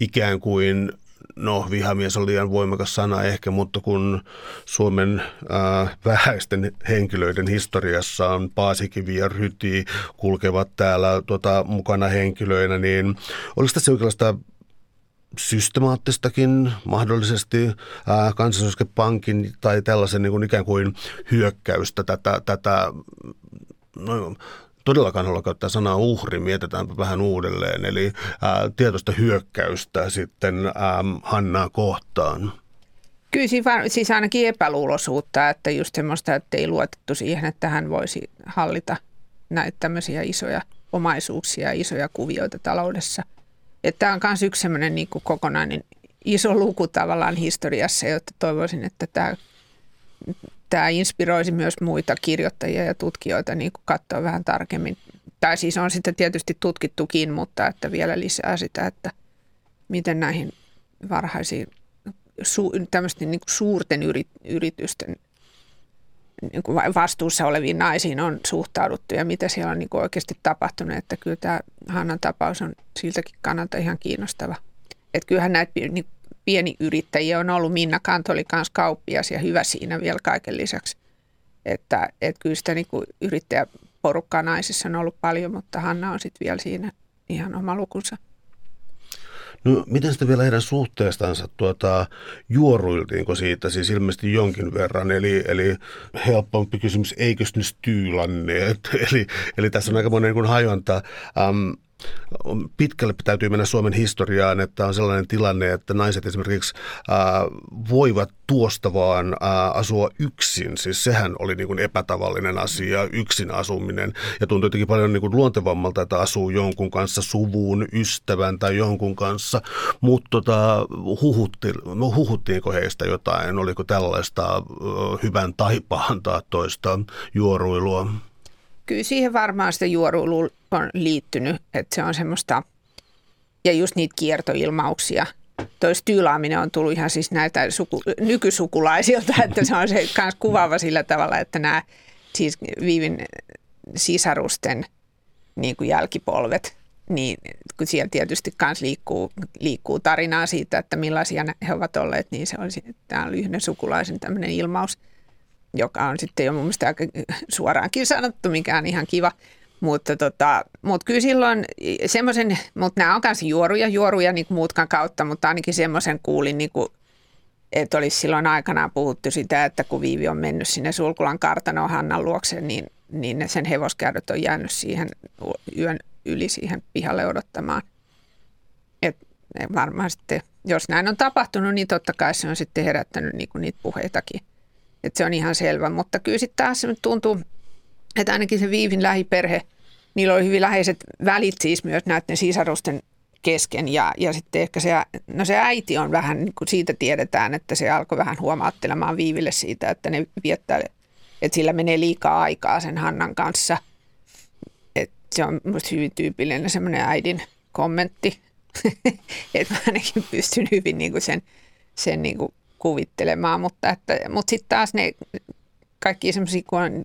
ikään kuin no vihamies on liian voimakas sana ehkä, mutta kun Suomen äh, vähäisten henkilöiden historiassa on Paasikivi ja Ryti kulkevat täällä tota, mukana henkilöinä, niin oliko tässä jonkinlaista systemaattistakin mahdollisesti ää, tai tällaisen niin kuin ikään kuin hyökkäystä tätä, tätä no, todellakaan haluaa käyttää sanaa uhri, mietitäänpä vähän uudelleen, eli ää, tietoista hyökkäystä sitten ää, Hannaa kohtaan. Kyllä siis ainakin epäluuloisuutta, että just semmoista, että ei luotettu siihen, että hän voisi hallita näitä tämmöisiä isoja omaisuuksia ja isoja kuvioita taloudessa. Tämä on myös yksi semmoinen niin kokonainen iso luku tavallaan historiassa, jotta toivoisin, että tämä, tämä inspiroisi myös muita kirjoittajia ja tutkijoita niin kuin katsoa vähän tarkemmin. Tai siis on sitten tietysti tutkittukin, mutta että vielä lisää sitä, että miten näihin varhaisiin su, niin kuin suurten yritysten niin kuin vastuussa oleviin naisiin on suhtauduttu ja mitä siellä on niin kuin oikeasti tapahtunut. Että kyllä tämä Hannan tapaus on siltäkin kannalta ihan kiinnostava. Että kyllähän näitä niin pieni yrittäjiä on ollut. Minna Kanto oli myös kauppias ja hyvä siinä vielä kaiken lisäksi. Että, että kyllä sitä niin kuin yrittäjäporukkaa naisissa on ollut paljon, mutta Hanna on sitten vielä siinä ihan oma lukunsa. No miten sitten vielä heidän suhteestansa tuota, juoruiltiinko siitä siis ilmeisesti jonkin verran, eli, eli helpompi kysymys, eikö ne styylanneet, eli, eli tässä on aika monen niin hajonta. Um, pitkälle täytyy mennä Suomen historiaan, että on sellainen tilanne, että naiset esimerkiksi ää, voivat tuosta vaan ää, asua yksin. Siis sehän oli niin kuin epätavallinen asia, yksin asuminen. Ja tuntui jotenkin paljon niin kuin luontevammalta, että asuu jonkun kanssa, suvun, ystävän tai jonkun kanssa. Mutta tota, huhutti, no, huhuttiinko heistä jotain? Oliko tällaista hyvän taipaan toista juoruilua? Kyllä siihen varmaan sitä juoruilu on liittynyt, että se on semmoista, ja just niitä kiertoilmauksia. Toi styylaaminen on tullut ihan siis näitä suku, nykysukulaisilta, että se on se myös kuvaava sillä tavalla, että nämä siis Viivin sisarusten niin kuin jälkipolvet, niin kun siellä tietysti myös liikkuu, liikkuu tarinaa siitä, että millaisia he ovat olleet, niin se olisi, tämä on yhden sukulaisen tämmöinen ilmaus – joka on sitten jo mun mielestä aika suoraankin sanottu, mikä on ihan kiva. Mutta, tota, mutta kyllä silloin semmoisen, mutta nämä on myös juoruja, juoruja niin kuin muutkaan kautta, mutta ainakin semmoisen kuulin, niin kuin, että olisi silloin aikanaan puhuttu sitä, että kun Viivi on mennyt sinne Sulkulan kartanoon Hannan luokse, niin, niin sen hevoskäydöt on jäänyt siihen yön yli siihen pihalle odottamaan. Et varmaan sitten, jos näin on tapahtunut, niin totta kai se on sitten herättänyt niin kuin niitä puheitakin. Että se on ihan selvä, mutta kyllä sitten taas se tuntuu, että ainakin se Viivin lähiperhe, niillä oli hyvin läheiset välit siis myös näiden sisarusten kesken. Ja, ja sitten ehkä se, no se äiti on vähän, niin kuin siitä tiedetään, että se alkoi vähän huomaattelemaan Viiville siitä, että ne viettää, että sillä menee liikaa aikaa sen Hannan kanssa. Et se on minusta hyvin tyypillinen semmoinen äidin kommentti, että mä ainakin pystyn hyvin niin kuin sen, sen niin kuin kuvittelemaan, mutta, että, mutta sitten taas ne kaikki semmoisia, kun on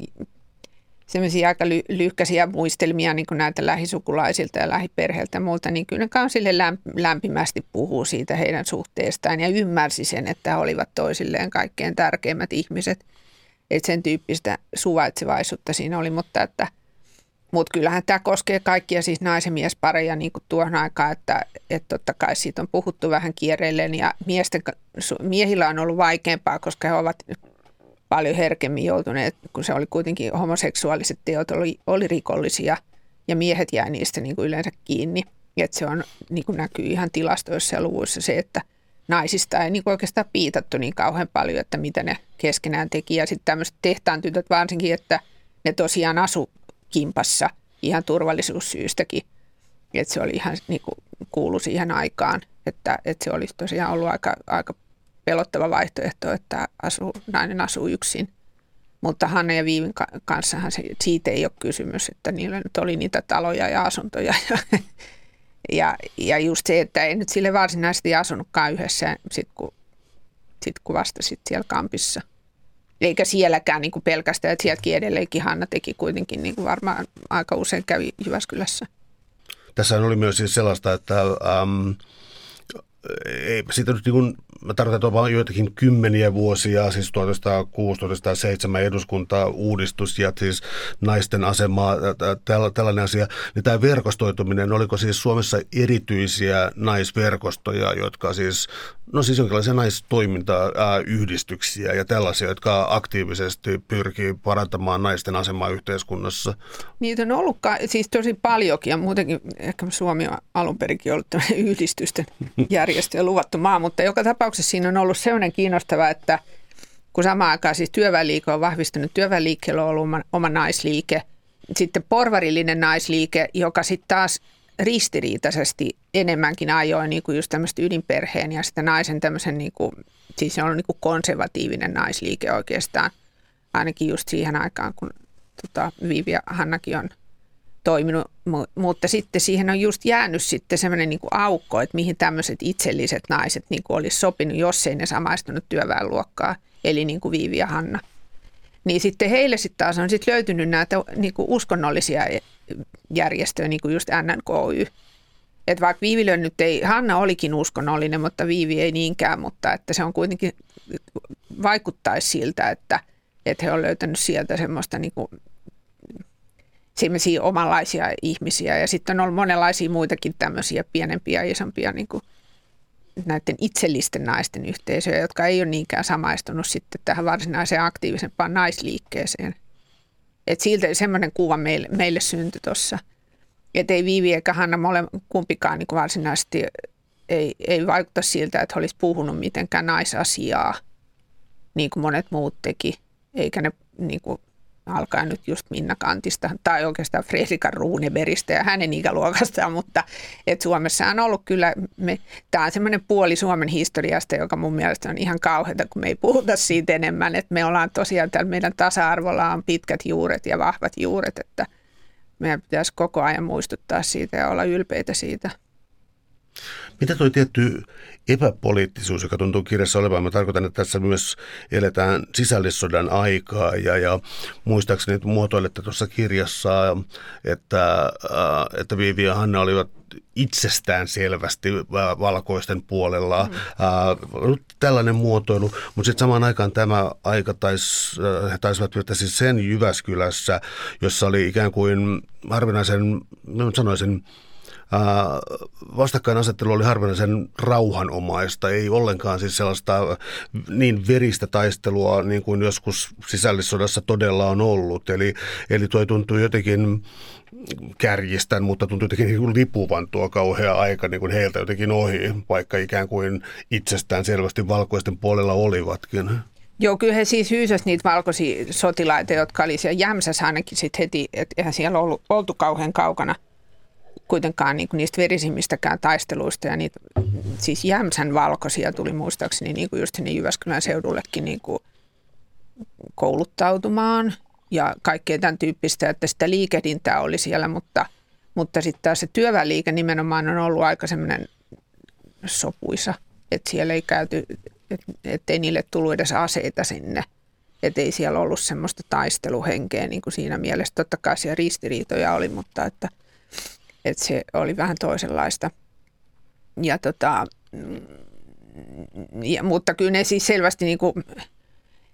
semmoisia aika ly- lyhkäisiä muistelmia niin kuin näitä lähisukulaisilta ja lähiperheiltä ja muulta, niin kyllä ne sille lämpimästi puhuu siitä heidän suhteestaan ja ymmärsi sen, että he olivat toisilleen kaikkein tärkeimmät ihmiset. Että sen tyyppistä suvaitsevaisuutta siinä oli, mutta että mutta kyllähän tämä koskee kaikkia siis naisen miespareja niin kuin tuohon aikaan, että, että totta kai siitä on puhuttu vähän kierreilleen ja miesten, miehillä on ollut vaikeampaa, koska he ovat paljon herkemmin joutuneet, kun se oli kuitenkin homoseksuaaliset teot oli, oli rikollisia ja miehet jää niistä niin kuin yleensä kiinni. että se on, niin kuin näkyy ihan tilastoissa ja luvuissa se, että naisista ei niin kuin oikeastaan piitattu niin kauhean paljon, että mitä ne keskenään teki. Ja sitten tämmöiset tehtaan tytöt varsinkin, että ne tosiaan asu kimpassa ihan turvallisuussyystäkin. Että se oli ihan niin kuin, kuulu siihen aikaan, että, että se olisi tosiaan ollut aika, aika pelottava vaihtoehto, että asu, nainen asuu yksin. Mutta Hanna ja Viivin kanssahan se, siitä ei ole kysymys, että niillä nyt oli niitä taloja ja asuntoja. Ja, ja, ja just se, että ei nyt sille varsinaisesti asunutkaan yhdessä, sit kun, sit kun vasta sit siellä kampissa – eikä sielläkään niin kuin pelkästään, että sieltäkin edelleenkin Hanna teki kuitenkin niin kuin varmaan aika usein kävi Jyväskylässä. Tässä oli myös siis sellaista, että ähm, ei, siitä nyt niin mä tarkoitan vain joitakin kymmeniä vuosia, siis 1906-1907 eduskunta uudistus ja siis naisten asemaa, tällainen asia, niin tämä verkostoituminen, oliko siis Suomessa erityisiä naisverkostoja, jotka siis, no siis jonkinlaisia naistoimintayhdistyksiä ja tällaisia, jotka aktiivisesti pyrkii parantamaan naisten asemaa yhteiskunnassa? Niitä on ollut siis tosi paljonkin ja muutenkin ehkä Suomi on alun perinkin ollut yhdistysten järjestö ja luvattu maa, mutta joka tapauksessa tapauksessa siinä on ollut sellainen kiinnostava, että kun samaan aikaan siis työväenliike on vahvistunut, työväenliikkeellä on ollut oma, oma naisliike, sitten porvarillinen naisliike, joka sitten taas ristiriitaisesti enemmänkin ajoi niin kuin just tämmöistä ydinperheen ja sitä naisen tämmöisen, niin kuin, siis se on niin kuin konservatiivinen naisliike oikeastaan, ainakin just siihen aikaan, kun tota, Vivi ja Hannakin on toiminut, mutta sitten siihen on just jäänyt sitten semmoinen niin aukko, että mihin tämmöiset itselliset naiset niin kuin olisi sopinut, jos ei ne samaistunut työväenluokkaa, eli niin kuin Viivi ja Hanna. Niin sitten heille sitten taas on sitten löytynyt näitä niin kuin uskonnollisia järjestöjä, niin kuin just NNKY. Että vaikka Viivilö nyt ei, Hanna olikin uskonnollinen, mutta Viivi ei niinkään, mutta että se on kuitenkin, vaikuttaisi siltä, että, että he on löytänyt sieltä semmoista niin kuin omanlaisia ihmisiä. Ja sitten on ollut monenlaisia muitakin tämmöisiä pienempiä ja isompia niin kuin näiden itsellisten naisten yhteisöjä, jotka ei ole niinkään samaistunut sitten tähän varsinaiseen aktiivisempaan naisliikkeeseen. Et siltä semmoinen kuva meille, meille syntyi tuossa. Että ei Viivi eikä Hanna mole kumpikaan niin varsinaisesti ei, ei vaikuta siltä, että olisi puhunut mitenkään naisasiaa, niin kuin monet muut teki. Eikä ne niin kuin, alkaa nyt just Minna Kantista tai oikeastaan Fredrika Runeberistä ja hänen ikäluokastaan, mutta et Suomessa on ollut kyllä, tämä on semmoinen puoli Suomen historiasta, joka mun mielestä on ihan kauheata, kun me ei puhuta siitä enemmän, että me ollaan tosiaan täällä meidän tasa-arvolla on pitkät juuret ja vahvat juuret, että meidän pitäisi koko ajan muistuttaa siitä ja olla ylpeitä siitä. Mitä tuo tietty epäpoliittisuus, joka tuntuu kirjassa olevan, mä tarkoitan, että tässä myös eletään sisällissodan aikaa ja, ja muistaakseni muotoilette tuossa kirjassa, että, äh, että Viivi ja Hanna olivat itsestään selvästi valkoisten puolella. Mm. Äh, tällainen muotoilu, mutta sitten samaan aikaan tämä aika tais, äh, he taisivat viettää siis sen Jyväskylässä, jossa oli ikään kuin harvinaisen, sanoisin, vastakkainasettelu oli harvinaisen rauhanomaista, ei ollenkaan siis sellaista niin veristä taistelua niin kuin joskus sisällissodassa todella on ollut. Eli, eli tuo tuntuu jotenkin kärjistän, mutta tuntuu jotenkin niin lipuvan tuo kauhea aika niin kuin heiltä jotenkin ohi, vaikka ikään kuin itsestään selvästi valkoisten puolella olivatkin. Joo, kyllä he siis hyysäsivät niitä valkoisia sotilaita, jotka oli siellä Jämsässä ainakin sitten heti, että eihän siellä ollut, oltu kauhean kaukana – kuitenkaan niin kuin niistä verisimmistäkään taisteluista. Ja niitä, siis Jämsän valkoisia tuli muistaakseni niin kuin just sinne Jyväskylän seudullekin niin kuin kouluttautumaan ja kaikkea tämän tyyppistä, että sitä liikehdintää oli siellä, mutta, mutta sitten taas se työväenliike nimenomaan on ollut aika semmoinen sopuisa, että siellä ei käyty, että ei niille tullut edes aseita sinne. Että ei siellä ollut semmoista taisteluhenkeä niin kuin siinä mielessä. Totta kai siellä ristiriitoja oli, mutta että – että se oli vähän toisenlaista. Ja tota, mm, ja, mutta kyllä ne siis selvästi niin kuin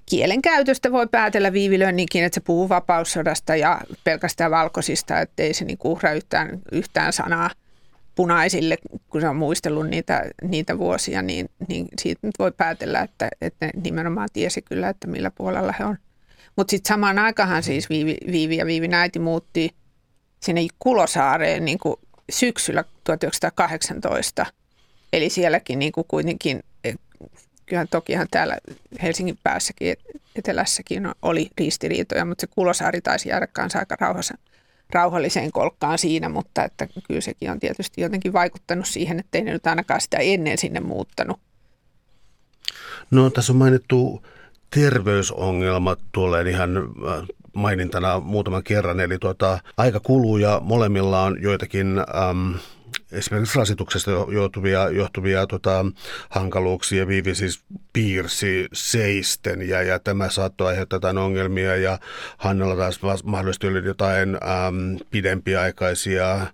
kielen käytöstä voi päätellä viivilöinninkin, että se puhuu vapaussodasta ja pelkästään valkoisista, ettei se niin uhra yhtään, yhtään sanaa punaisille, kun se on muistellut niitä, niitä vuosia, niin, niin siitä nyt voi päätellä, että, että ne nimenomaan tiesi kyllä, että millä puolella he on. Mutta sitten samaan aikaan siis Viivi, Viivi ja Viivin äiti muutti – sinne Kulosaareen niin kuin syksyllä 1918. Eli sielläkin niin kuin kuitenkin, e, kyllähän tokihan täällä Helsingin päässäkin, etelässäkin oli ristiriitoja, mutta se Kulosaari taisi jäädä kanssa aika rauhassa, rauhalliseen kolkkaan siinä, mutta että kyllä sekin on tietysti jotenkin vaikuttanut siihen, että ei ne nyt ainakaan sitä ennen sinne muuttanut. No tässä on mainittu terveysongelmat tulee ihan äh, mainintana muutaman kerran, eli tuota, aika kuluu ja molemmilla on joitakin äm, esimerkiksi rasituksesta johtuvia, johtuvia tota, hankaluuksia. Viivi siis piirsi seisten ja, ja tämä saattoi aiheuttaa jotain ongelmia ja Hannalla taas mahdollisesti oli jotain äm, pidempiaikaisia,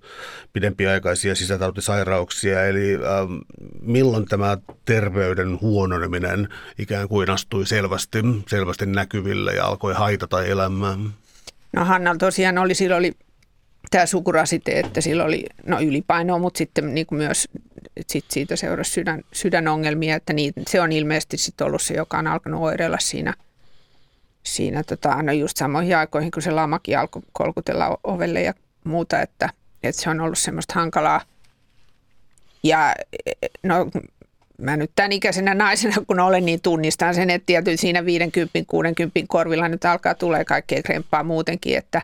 pidempiaikaisia sisätautisairauksia. Eli äm, milloin tämä terveyden huononeminen ikään kuin astui selvästi, selvästi näkyville ja alkoi haitata elämää? No Hannalla tosiaan oli, silloin oli tämä sukurasite, että sillä oli no, ylipainoa, mutta sitten niin kuin myös sit siitä seurasi sydän, sydänongelmia, että niin, se on ilmeisesti sitten ollut se, joka on alkanut oireilla siinä, siinä tota, no just samoihin aikoihin, kun se lamakin alkoi kolkutella ovelle ja muuta, että, että se on ollut semmoista hankalaa. Ja no, mä nyt tämän ikäisenä naisena, kun olen, niin tunnistan sen, että tietysti siinä 50-60 korvilla nyt alkaa tulee kaikkea kremppaa muutenkin, että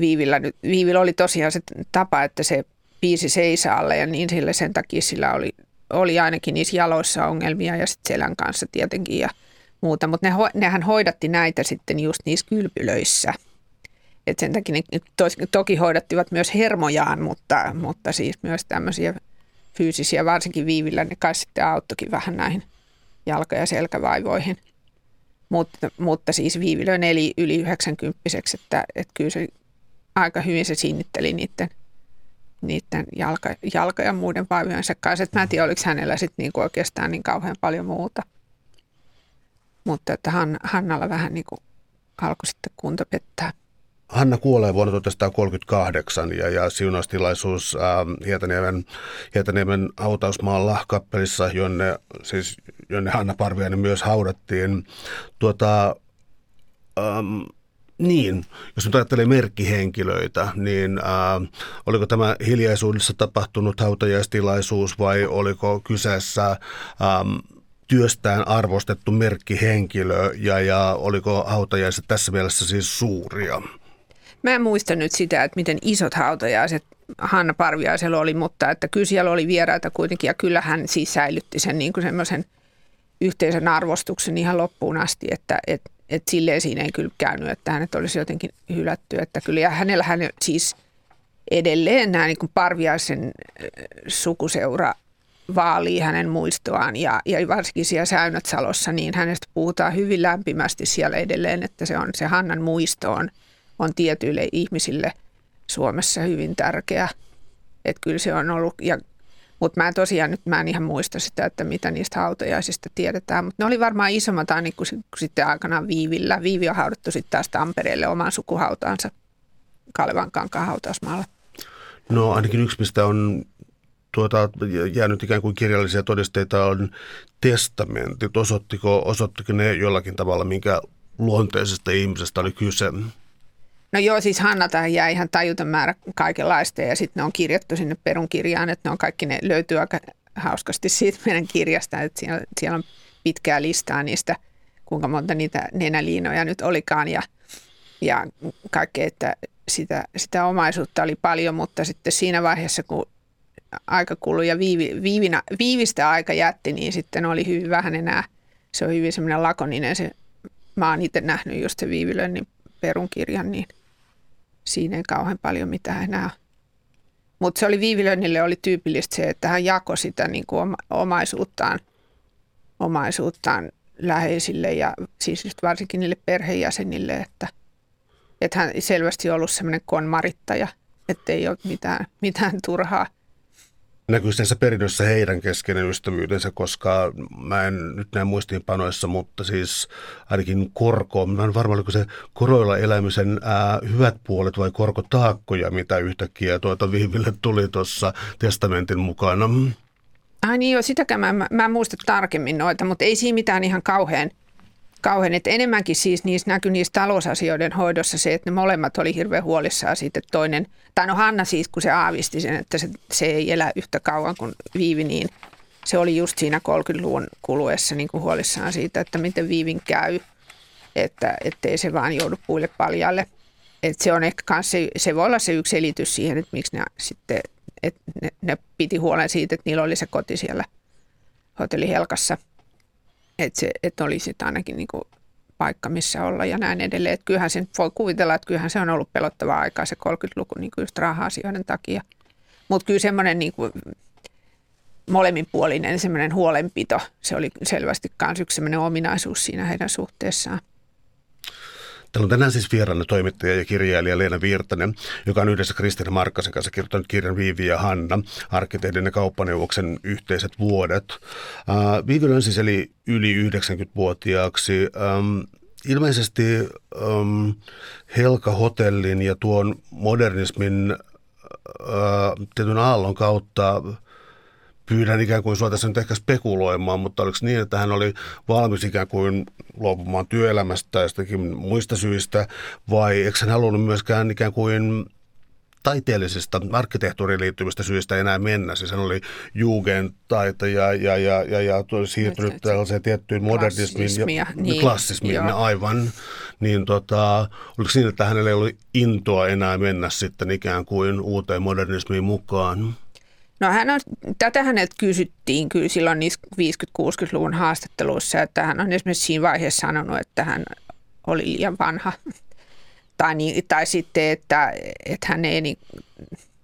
Viivillä, nyt, Viivillä oli tosiaan se tapa, että se piisi seisaalle ja niin sille sen takia sillä oli, oli ainakin niissä jaloissa ongelmia ja sitten selän kanssa tietenkin ja muuta, mutta ne, nehän hoidatti näitä sitten just niissä kylpylöissä. Et sen takia ne toki hoidattivat myös hermojaan, mutta, mutta siis myös tämmöisiä fyysisiä, varsinkin viivillä, ne kai sitten auttokin vähän näihin jalka- ja selkävaivoihin. Mutta, mutta siis viivilöin eli yli 90 että, että kyllä se aika hyvin se sinnitteli niiden, niiden jalka, jalka- ja muiden vaivojensa kanssa. Et mä en tiedä, oliko hänellä sitten niinku oikeastaan niin kauhean paljon muuta. Mutta että Hannalla vähän niin kuin alkoi sitten kunto pettää. Hanna kuolee vuonna 1938 ja, ja siunaustilaisuus ähm, Hietaniemen, Hietaniemen hautausmaalla kappelissa, jonne, siis, jonne Hanna Parviainen myös haudattiin. Tuota, ähm, niin, jos nyt ajattelee merkkihenkilöitä, niin äh, oliko tämä hiljaisuudessa tapahtunut hautajaistilaisuus vai oliko kyseessä ähm, työstään arvostettu merkkihenkilö ja, ja oliko hautajaiset tässä mielessä siis suuria? Mä en muista nyt sitä, että miten isot hautajaiset Hanna Parviaisella oli, mutta että kyllä siellä oli vieraita kuitenkin. Ja kyllä hän siis säilytti sen niin kuin semmoisen yhteisen arvostuksen ihan loppuun asti, että et, et silleen siinä ei kyllä käynyt, että hänet olisi jotenkin hylätty. Että kyllä, ja hänellä hän siis edelleen nämä niin kuin Parviaisen sukuseura vaalii hänen muistoaan. Ja, ja varsinkin siellä Säynätsalossa, niin hänestä puhutaan hyvin lämpimästi siellä edelleen, että se on se Hannan muisto on – on tietyille ihmisille Suomessa hyvin tärkeä. Että kyllä se on ollut, ja, mutta mä tosiaan nyt mä en ihan muista sitä, että mitä niistä hautajaisista tiedetään, mutta ne oli varmaan isommat aina kuin, kuin sitten aikanaan Viivillä. Viivi on haudattu sitten taas Tampereelle oman sukuhautaansa Kalevan kankaan hautausmaalla. No ainakin yksi, mistä on tuota, jäänyt ikään kuin kirjallisia todisteita on testamentit. Osoittiko, osoittiko ne jollakin tavalla, minkä luonteisesta ihmisestä oli kyse? No joo, siis Hanna jää ihan tajuton määrä kaikenlaista ja sitten ne on kirjattu sinne perunkirjaan, että ne on kaikki, ne löytyy aika hauskasti siitä meidän kirjasta, että siellä, siellä on pitkää listaa niistä, kuinka monta niitä nenäliinoja nyt olikaan ja, ja kaikkea, että sitä, sitä omaisuutta oli paljon, mutta sitten siinä vaiheessa, kun aika kului ja viivi, viivinä, viivistä aika jätti, niin sitten oli hyvin vähän enää, se on hyvin semmoinen lakoninen se, mä oon itse nähnyt just se viivilönnin perunkirjan, niin siinä ei kauhean paljon mitään enää. Mutta se oli Viivilönnille oli tyypillistä se, että hän jakoi sitä niin kuin omaisuuttaan, omaisuuttaan läheisille ja siis just varsinkin niille perheenjäsenille, että, että hän selvästi ollut semmoinen konmarittaja, ettei ole mitään, mitään turhaa näkyy tässä perinnössä heidän keskeinen ystävyytensä, koska mä en nyt näe muistiinpanoissa, mutta siis ainakin korko, mä en varma oliko se koroilla elämisen ää, hyvät puolet vai korkotaakkoja, mitä yhtäkkiä tuota Viiville tuli tuossa testamentin mukana. Ai niin joo, sitäkään mä, mä en muista tarkemmin noita, mutta ei siinä mitään ihan kauhean – kauhean. Että enemmänkin siis niissä näkyi niissä talousasioiden hoidossa se, että ne molemmat oli hirveän huolissaan siitä, että toinen, tai no Hanna siis, kun se aavisti sen, että se, se ei elä yhtä kauan kuin Viivi, niin se oli just siinä 30-luvun kuluessa niin kuin huolissaan siitä, että miten Viivin käy, että ettei se vaan joudu puille paljalle. Että se on ehkä kans se, se voi olla se yksi selitys siihen, että miksi ne sitten, että ne, ne piti huolen siitä, että niillä oli se koti siellä hotelli Helkassa – että, se, että oli sitten ainakin niin kuin paikka, missä olla ja näin edelleen. Että kyllähän sen voi kuvitella, että kyllähän se on ollut pelottavaa aikaa se 30-luku niin kuin just raha-asioiden takia. Mutta kyllä semmoinen niin kuin molemminpuolinen semmoinen huolenpito, se oli selvästi myös yksi semmoinen ominaisuus siinä heidän suhteessaan. Täällä on tänään siis vieraana toimittaja ja kirjailija Leena Virtanen, joka on yhdessä Kristiina Markkasen kanssa kirjoittanut kirjan Viivi ja Hanna, arkkitehdin ja kauppaneuvoksen yhteiset vuodet. Uh, Viivi on siis eli yli 90-vuotiaaksi. Um, ilmeisesti um, Helka Hotellin ja tuon modernismin uh, tietyn aallon kautta pyydän ikään kuin sua tässä nyt ehkä spekuloimaan, mutta oliko niin, että hän oli valmis ikään kuin luopumaan työelämästä ja muista syistä, vai eikö hän halunnut myöskään ikään kuin taiteellisista arkkitehtuuriin liittyvistä syistä enää mennä. Siis hän oli Jugendtaita ja, ja, ja, ja, ja siirtynyt tällaiseen tiettyyn modernismiin ja niin, klassismiin joo. aivan. Niin tota, oliko siinä, että hänellä ei ollut intoa enää mennä sitten ikään kuin uuteen modernismiin mukaan? No hän on, tätä häneltä kysyttiin kyllä silloin niissä 50-60-luvun haastatteluissa, että hän on esimerkiksi siinä vaiheessa sanonut, että hän oli liian vanha. tai, niin, tai sitten, että, että hän ei niin,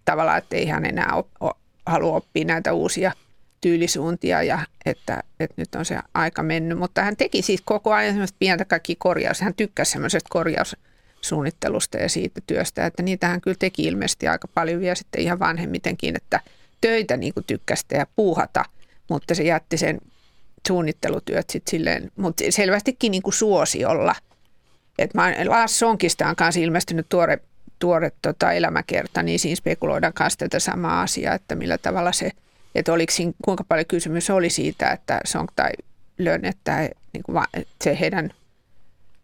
tavallaan, että ei hän enää op, o, halua oppia näitä uusia tyylisuuntia ja että, että nyt on se aika mennyt. Mutta hän teki siis koko ajan semmoista pientä kaikki korjaus. Hän tykkäsi semmoisesta korjaussuunnittelusta ja siitä työstä, että niitä hän kyllä teki ilmeisesti aika paljon vielä sitten ihan vanhemmitenkin, että – töitä niin kuin tykkäsi ja puuhata, mutta se jätti sen suunnittelutyöt sitten silleen, mutta selvästikin niin kuin suosiolla. Et mä, Lars Sonkista on kanssa ilmestynyt tuore, tuore tota, elämäkerta, niin siinä spekuloidaan kanssa tätä samaa asiaa, että millä tavalla se, että oliko siinä, kuinka paljon kysymys oli siitä, että Sonk tai Lön, että niin kuin, se heidän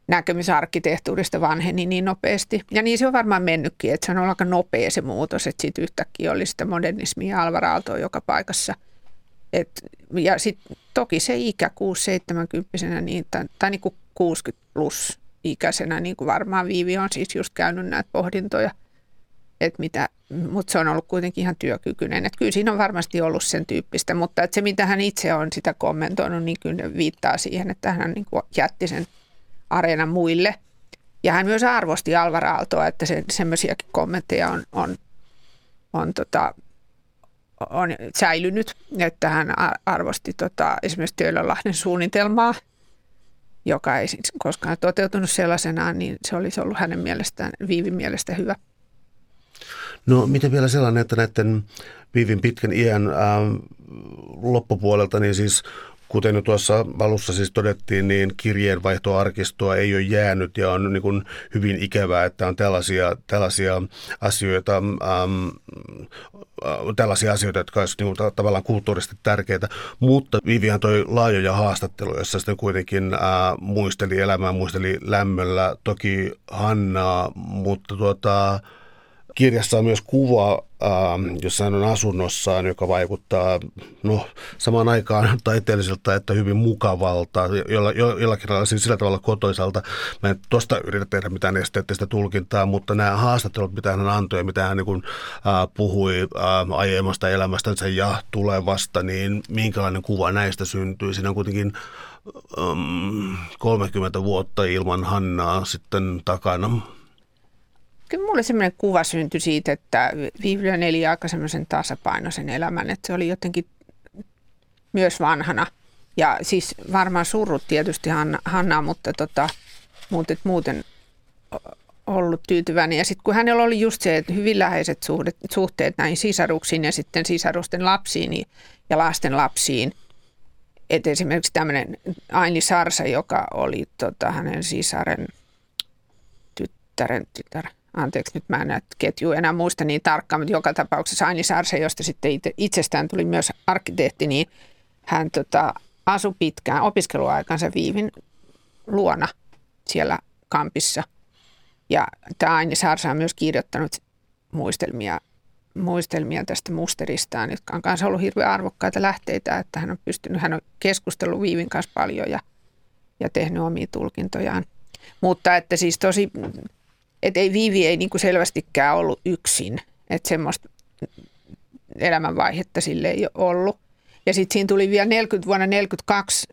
näkemys arkkitehtuurista vanheni niin nopeasti. Ja niin se on varmaan mennytkin, että se on ollut aika nopea se muutos, että sitten yhtäkkiä oli sitä modernismia Alvar Aaltoa joka paikassa. Et, ja sitten toki se ikä 6-70 niin, tai, tai niin kuin 60 plus ikäisenä, niin kuin varmaan Viivi on siis just käynyt näitä pohdintoja, että mitä, mutta se on ollut kuitenkin ihan työkykyinen. Että kyllä siinä on varmasti ollut sen tyyppistä, mutta että se mitä hän itse on sitä kommentoinut, niin kyllä viittaa siihen, että hän niin kuin jätti sen areena muille. Ja hän myös arvosti Alvar Aaltoa, että se, semmoisiakin kommentteja on, on, on, tota, on säilynyt, että hän arvosti tota, esimerkiksi Töölönlahden suunnitelmaa, joka ei siis koskaan toteutunut sellaisenaan, niin se olisi ollut hänen mielestään, Viivin mielestä hyvä. No miten vielä sellainen, että näiden Viivin pitkän iän ää, loppupuolelta, niin siis Kuten jo tuossa alussa siis todettiin, niin kirjeenvaihtoarkistoa ei ole jäänyt ja on niin kuin hyvin ikävää, että on tällaisia, tällaisia asioita, äm, tällaisia asioita, jotka olisivat niin tavallaan kulttuurisesti tärkeitä. Mutta Vivian toi laajoja haastatteluja, jossa sitten kuitenkin ää, muisteli elämää, muisteli lämmöllä, toki Hannaa, mutta tuota, kirjassa on myös kuva, ähm, jossa hän on asunnossaan, joka vaikuttaa no, samaan aikaan taiteelliselta että hyvin mukavalta, jolla, jollakin lailla siis sillä tavalla kotoisalta. Mä en tuosta yritä tehdä mitään esteettistä tulkintaa, mutta nämä haastattelut, mitä hän antoi mitä hän niin kuin, äh, puhui äh, aiemmasta elämästänsä ja tulevasta, niin minkälainen kuva näistä syntyy. Siinä on kuitenkin 30 ähm, vuotta ilman Hannaa sitten takana kyllä mulle semmoinen kuva syntyi siitä, että Vivian eli aika semmoisen tasapainoisen elämän, että se oli jotenkin myös vanhana. Ja siis varmaan surrut tietysti Hannaa, mutta tota, muuten, muuten ollut tyytyväinen. Ja sitten kun hänellä oli just se, että hyvin läheiset suhdet, suhteet näihin sisaruksiin ja sitten sisarusten lapsiin ja lasten lapsiin. Että esimerkiksi tämmöinen Aini Sarsa, joka oli tota, hänen sisaren tyttären tytär, anteeksi nyt mä en näitä ketjuja enää muista niin tarkkaan, mutta joka tapauksessa Aini Sarse, josta sitten itse, itsestään tuli myös arkkitehti, niin hän tota, asui pitkään opiskeluaikansa Viivin luona siellä kampissa. Ja tämä Aini Sarsa on myös kirjoittanut muistelmia, muistelmia tästä musteristaan, jotka on myös ollut hirveän arvokkaita lähteitä, että hän on pystynyt, hän on keskustellut Viivin kanssa paljon ja, ja tehnyt omia tulkintojaan. Mutta että siis tosi että ei Viivi ei niin kuin selvästikään ollut yksin, että semmoista elämänvaihetta sille ei ollut. Ja sitten siinä tuli vielä 40, vuonna 1942,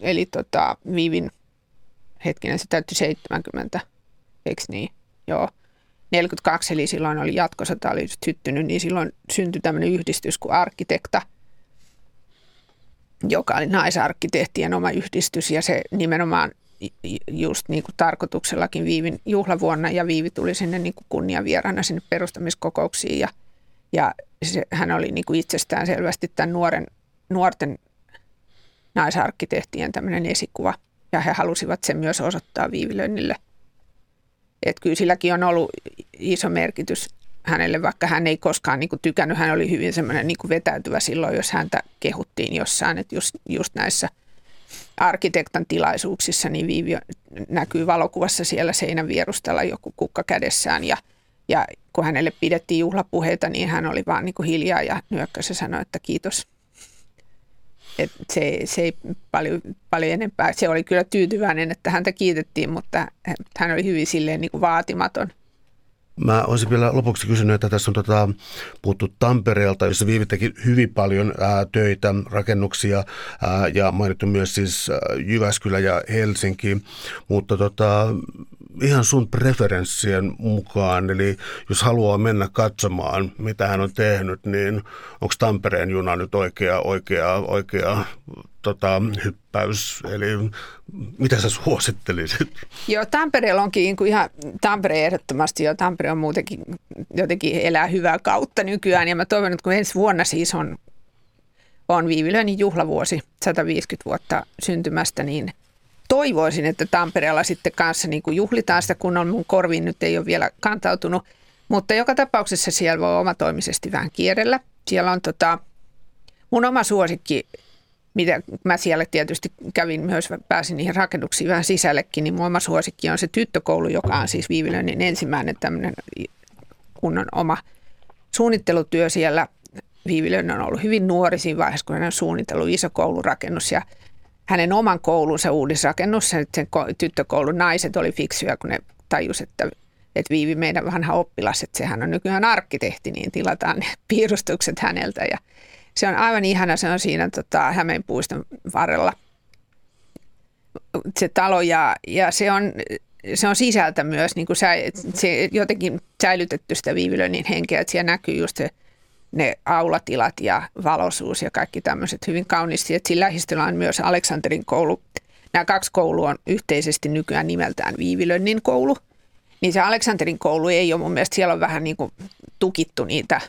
eli tota, Viivin, hetkinen, se täytti 70, eikö niin? Joo. 42, eli silloin oli jatkosota oli syttynyt, niin silloin syntyi tämmöinen yhdistys kuin Arkitekta, joka oli naisarkkitehtien oma yhdistys, ja se nimenomaan just niin kuin tarkoituksellakin Viivin juhlavuonna ja Viivi tuli sinne niin kuin kunniavieraana sinne perustamiskokouksiin ja, ja se, hän oli niin kuin itsestään selvästi tämän nuoren, nuorten naisarkkitehtien tämmöinen esikuva ja he halusivat sen myös osoittaa Viivilönnille. Että kyllä silläkin on ollut iso merkitys hänelle, vaikka hän ei koskaan niin kuin tykännyt. Hän oli hyvin semmoinen niin kuin vetäytyvä silloin, jos häntä kehuttiin jossain, että just, just näissä – arkitektan tilaisuuksissa, niin Viivi näkyy valokuvassa siellä seinän vierustella joku kukka kädessään ja, ja kun hänelle pidettiin juhlapuheita, niin hän oli vaan niin kuin hiljaa ja nyökkäsi ja sanoi, että kiitos. Et se, se ei paljon, paljon enempää. Se oli kyllä tyytyväinen, että häntä kiitettiin, mutta hän oli hyvin silleen niin kuin vaatimaton – Mä olisin vielä lopuksi kysynyt, että tässä on tota, puhuttu Tampereelta, jossa Viivi teki hyvin paljon ää, töitä, rakennuksia ää, ja mainittu myös siis ää, Jyväskylä ja Helsinki, mutta tota, ihan sun preferenssien mukaan, eli jos haluaa mennä katsomaan, mitä hän on tehnyt, niin onko Tampereen juna nyt oikea, oikea, oikea tota, hyppäys, eli mitä sä suosittelisit? Joo, Tampereella onkin niin kuin ihan, Tampere ehdottomasti jo, Tampere on muutenkin jotenkin elää hyvää kautta nykyään, ja mä toivon, että kun ensi vuonna siis on, on Viivilöinnin juhlavuosi, 150 vuotta syntymästä, niin toivoisin, että Tampereella sitten kanssa niin kuin juhlitaan sitä, kun on mun korviin nyt ei ole vielä kantautunut, mutta joka tapauksessa siellä voi omatoimisesti vähän kierrellä. Siellä on tota, mun oma suosikki mitä mä siellä tietysti kävin myös, pääsin niihin rakennuksiin vähän sisällekin, niin mun oma suosikki on se tyttökoulu, joka on siis Viivilöinnin ensimmäinen tämmöinen kunnon oma suunnittelutyö siellä. Viivilöinen on ollut hyvin nuori siinä vaiheessa, kun hän on suunnitellut iso koulurakennus ja hänen oman koulunsa uudisrakennus, sen tyttökoulun naiset oli fiksuja, kun ne tajus, että, että Viivi meidän vanha oppilas, että sehän on nykyään arkkitehti, niin tilataan ne piirustukset häneltä. Ja se on aivan ihana, se on siinä tota, Hämeenpuiston varrella. Se talo ja, ja se, on, se on sisältä myös niin kuin sä, se jotenkin säilytetty sitä viivilöinnin henkeä, että siellä näkyy just se, ne aulatilat ja valoisuus ja kaikki tämmöiset hyvin kauniisti. Että siinä lähistöllä on myös Aleksanterin koulu. Nämä kaksi koulua on yhteisesti nykyään nimeltään Viivilönnin koulu. Niin se Aleksanterin koulu ei ole mun mielestä, siellä on vähän niin kuin tukittu niitä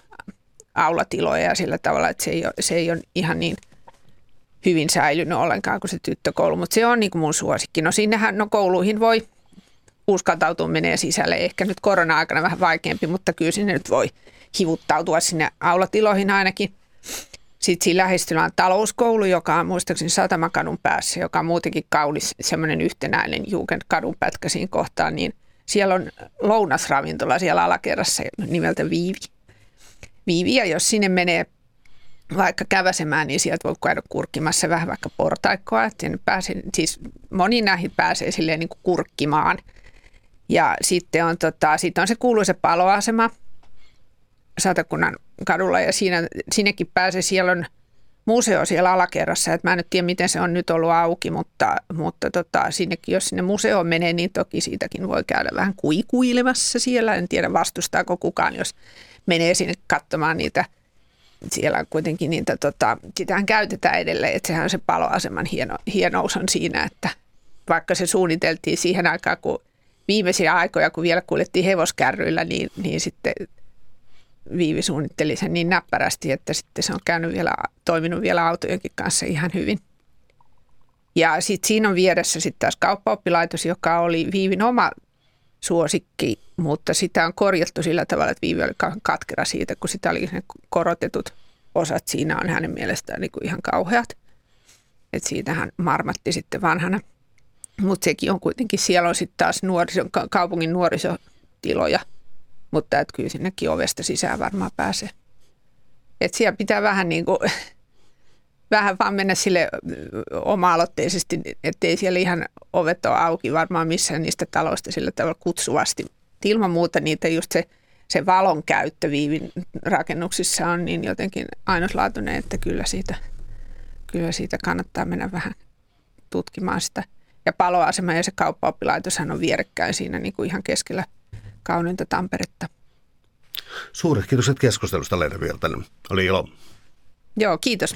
aulatiloja ja sillä tavalla, että se ei ole, se ei ole ihan niin hyvin säilynyt ollenkaan kuin se tyttökoulu, mutta se on niin kuin mun suosikki. No sinnehän, no kouluihin voi uskaltautua menee sisälle, ehkä nyt korona-aikana vähän vaikeampi, mutta kyllä sinne nyt voi hivuttautua sinne aulatiloihin ainakin. Sitten siinä lähestyllä on talouskoulu, joka on muistaakseni Satamakadun päässä, joka on muutenkin kaunis, semmoinen yhtenäinen Jugendkadun pätkä siinä kohtaa, niin siellä on lounasravintola siellä alakerrassa nimeltä Viivi viiviä, jos sinne menee vaikka käväsemään, niin sieltä voi käydä kurkkimassa vähän vaikka portaikkoa. Että pääsee, siis moni näihin pääsee silleen niin kuin kurkkimaan. Ja sitten on, tota, sitten on se kuuluisa paloasema Satakunnan kadulla ja siinä, sinnekin pääsee, siellä on museo siellä alakerrassa, että mä en nyt tiedä, miten se on nyt ollut auki, mutta, mutta tota, sinnekin, jos sinne museoon menee, niin toki siitäkin voi käydä vähän kuikuilemassa siellä. En tiedä, vastustaako kukaan, jos menee sinne katsomaan niitä siellä kuitenkin niitä, tota, sitähän käytetään edelleen, että sehän on se paloaseman hieno, hienous on siinä, että vaikka se suunniteltiin siihen aikaan, kun viimeisiä aikoja, kun vielä kuljettiin hevoskärryillä, niin, niin sitten Viivi suunnitteli sen niin näppärästi, että sitten se on käynyt vielä, toiminut vielä autojenkin kanssa ihan hyvin. Ja sitten siinä on vieressä sitten taas kauppaoppilaitos, joka oli Viivin oma suosikki, mutta sitä on korjattu sillä tavalla, että Viivi oli katkera siitä, kun sitä oli ne korotetut osat siinä on hänen mielestään niin kuin ihan kauheat. Että siitä hän marmatti sitten vanhana. Mutta sekin on kuitenkin, siellä on sitten taas nuoriso, kaupungin nuorisotiloja, mutta että kyllä sinnekin ovesta sisään varmaan pääsee. Että siellä pitää vähän niin kuin vähän vaan mennä sille oma-aloitteisesti, ettei siellä ihan ovet ole auki varmaan missään niistä taloista sillä tavalla kutsuvasti. Ilman muuta niitä just se, se valon käyttö viivin rakennuksissa on niin jotenkin ainutlaatuinen, että kyllä siitä, kyllä siitä kannattaa mennä vähän tutkimaan sitä. Ja paloasema ja se kauppaoppilaitoshan on vierekkäin siinä niin kuin ihan keskellä kauniinta Tamperetta. Suuret kiitokset keskustelusta Leena Virtanen. Oli ilo. Joo, kiitos.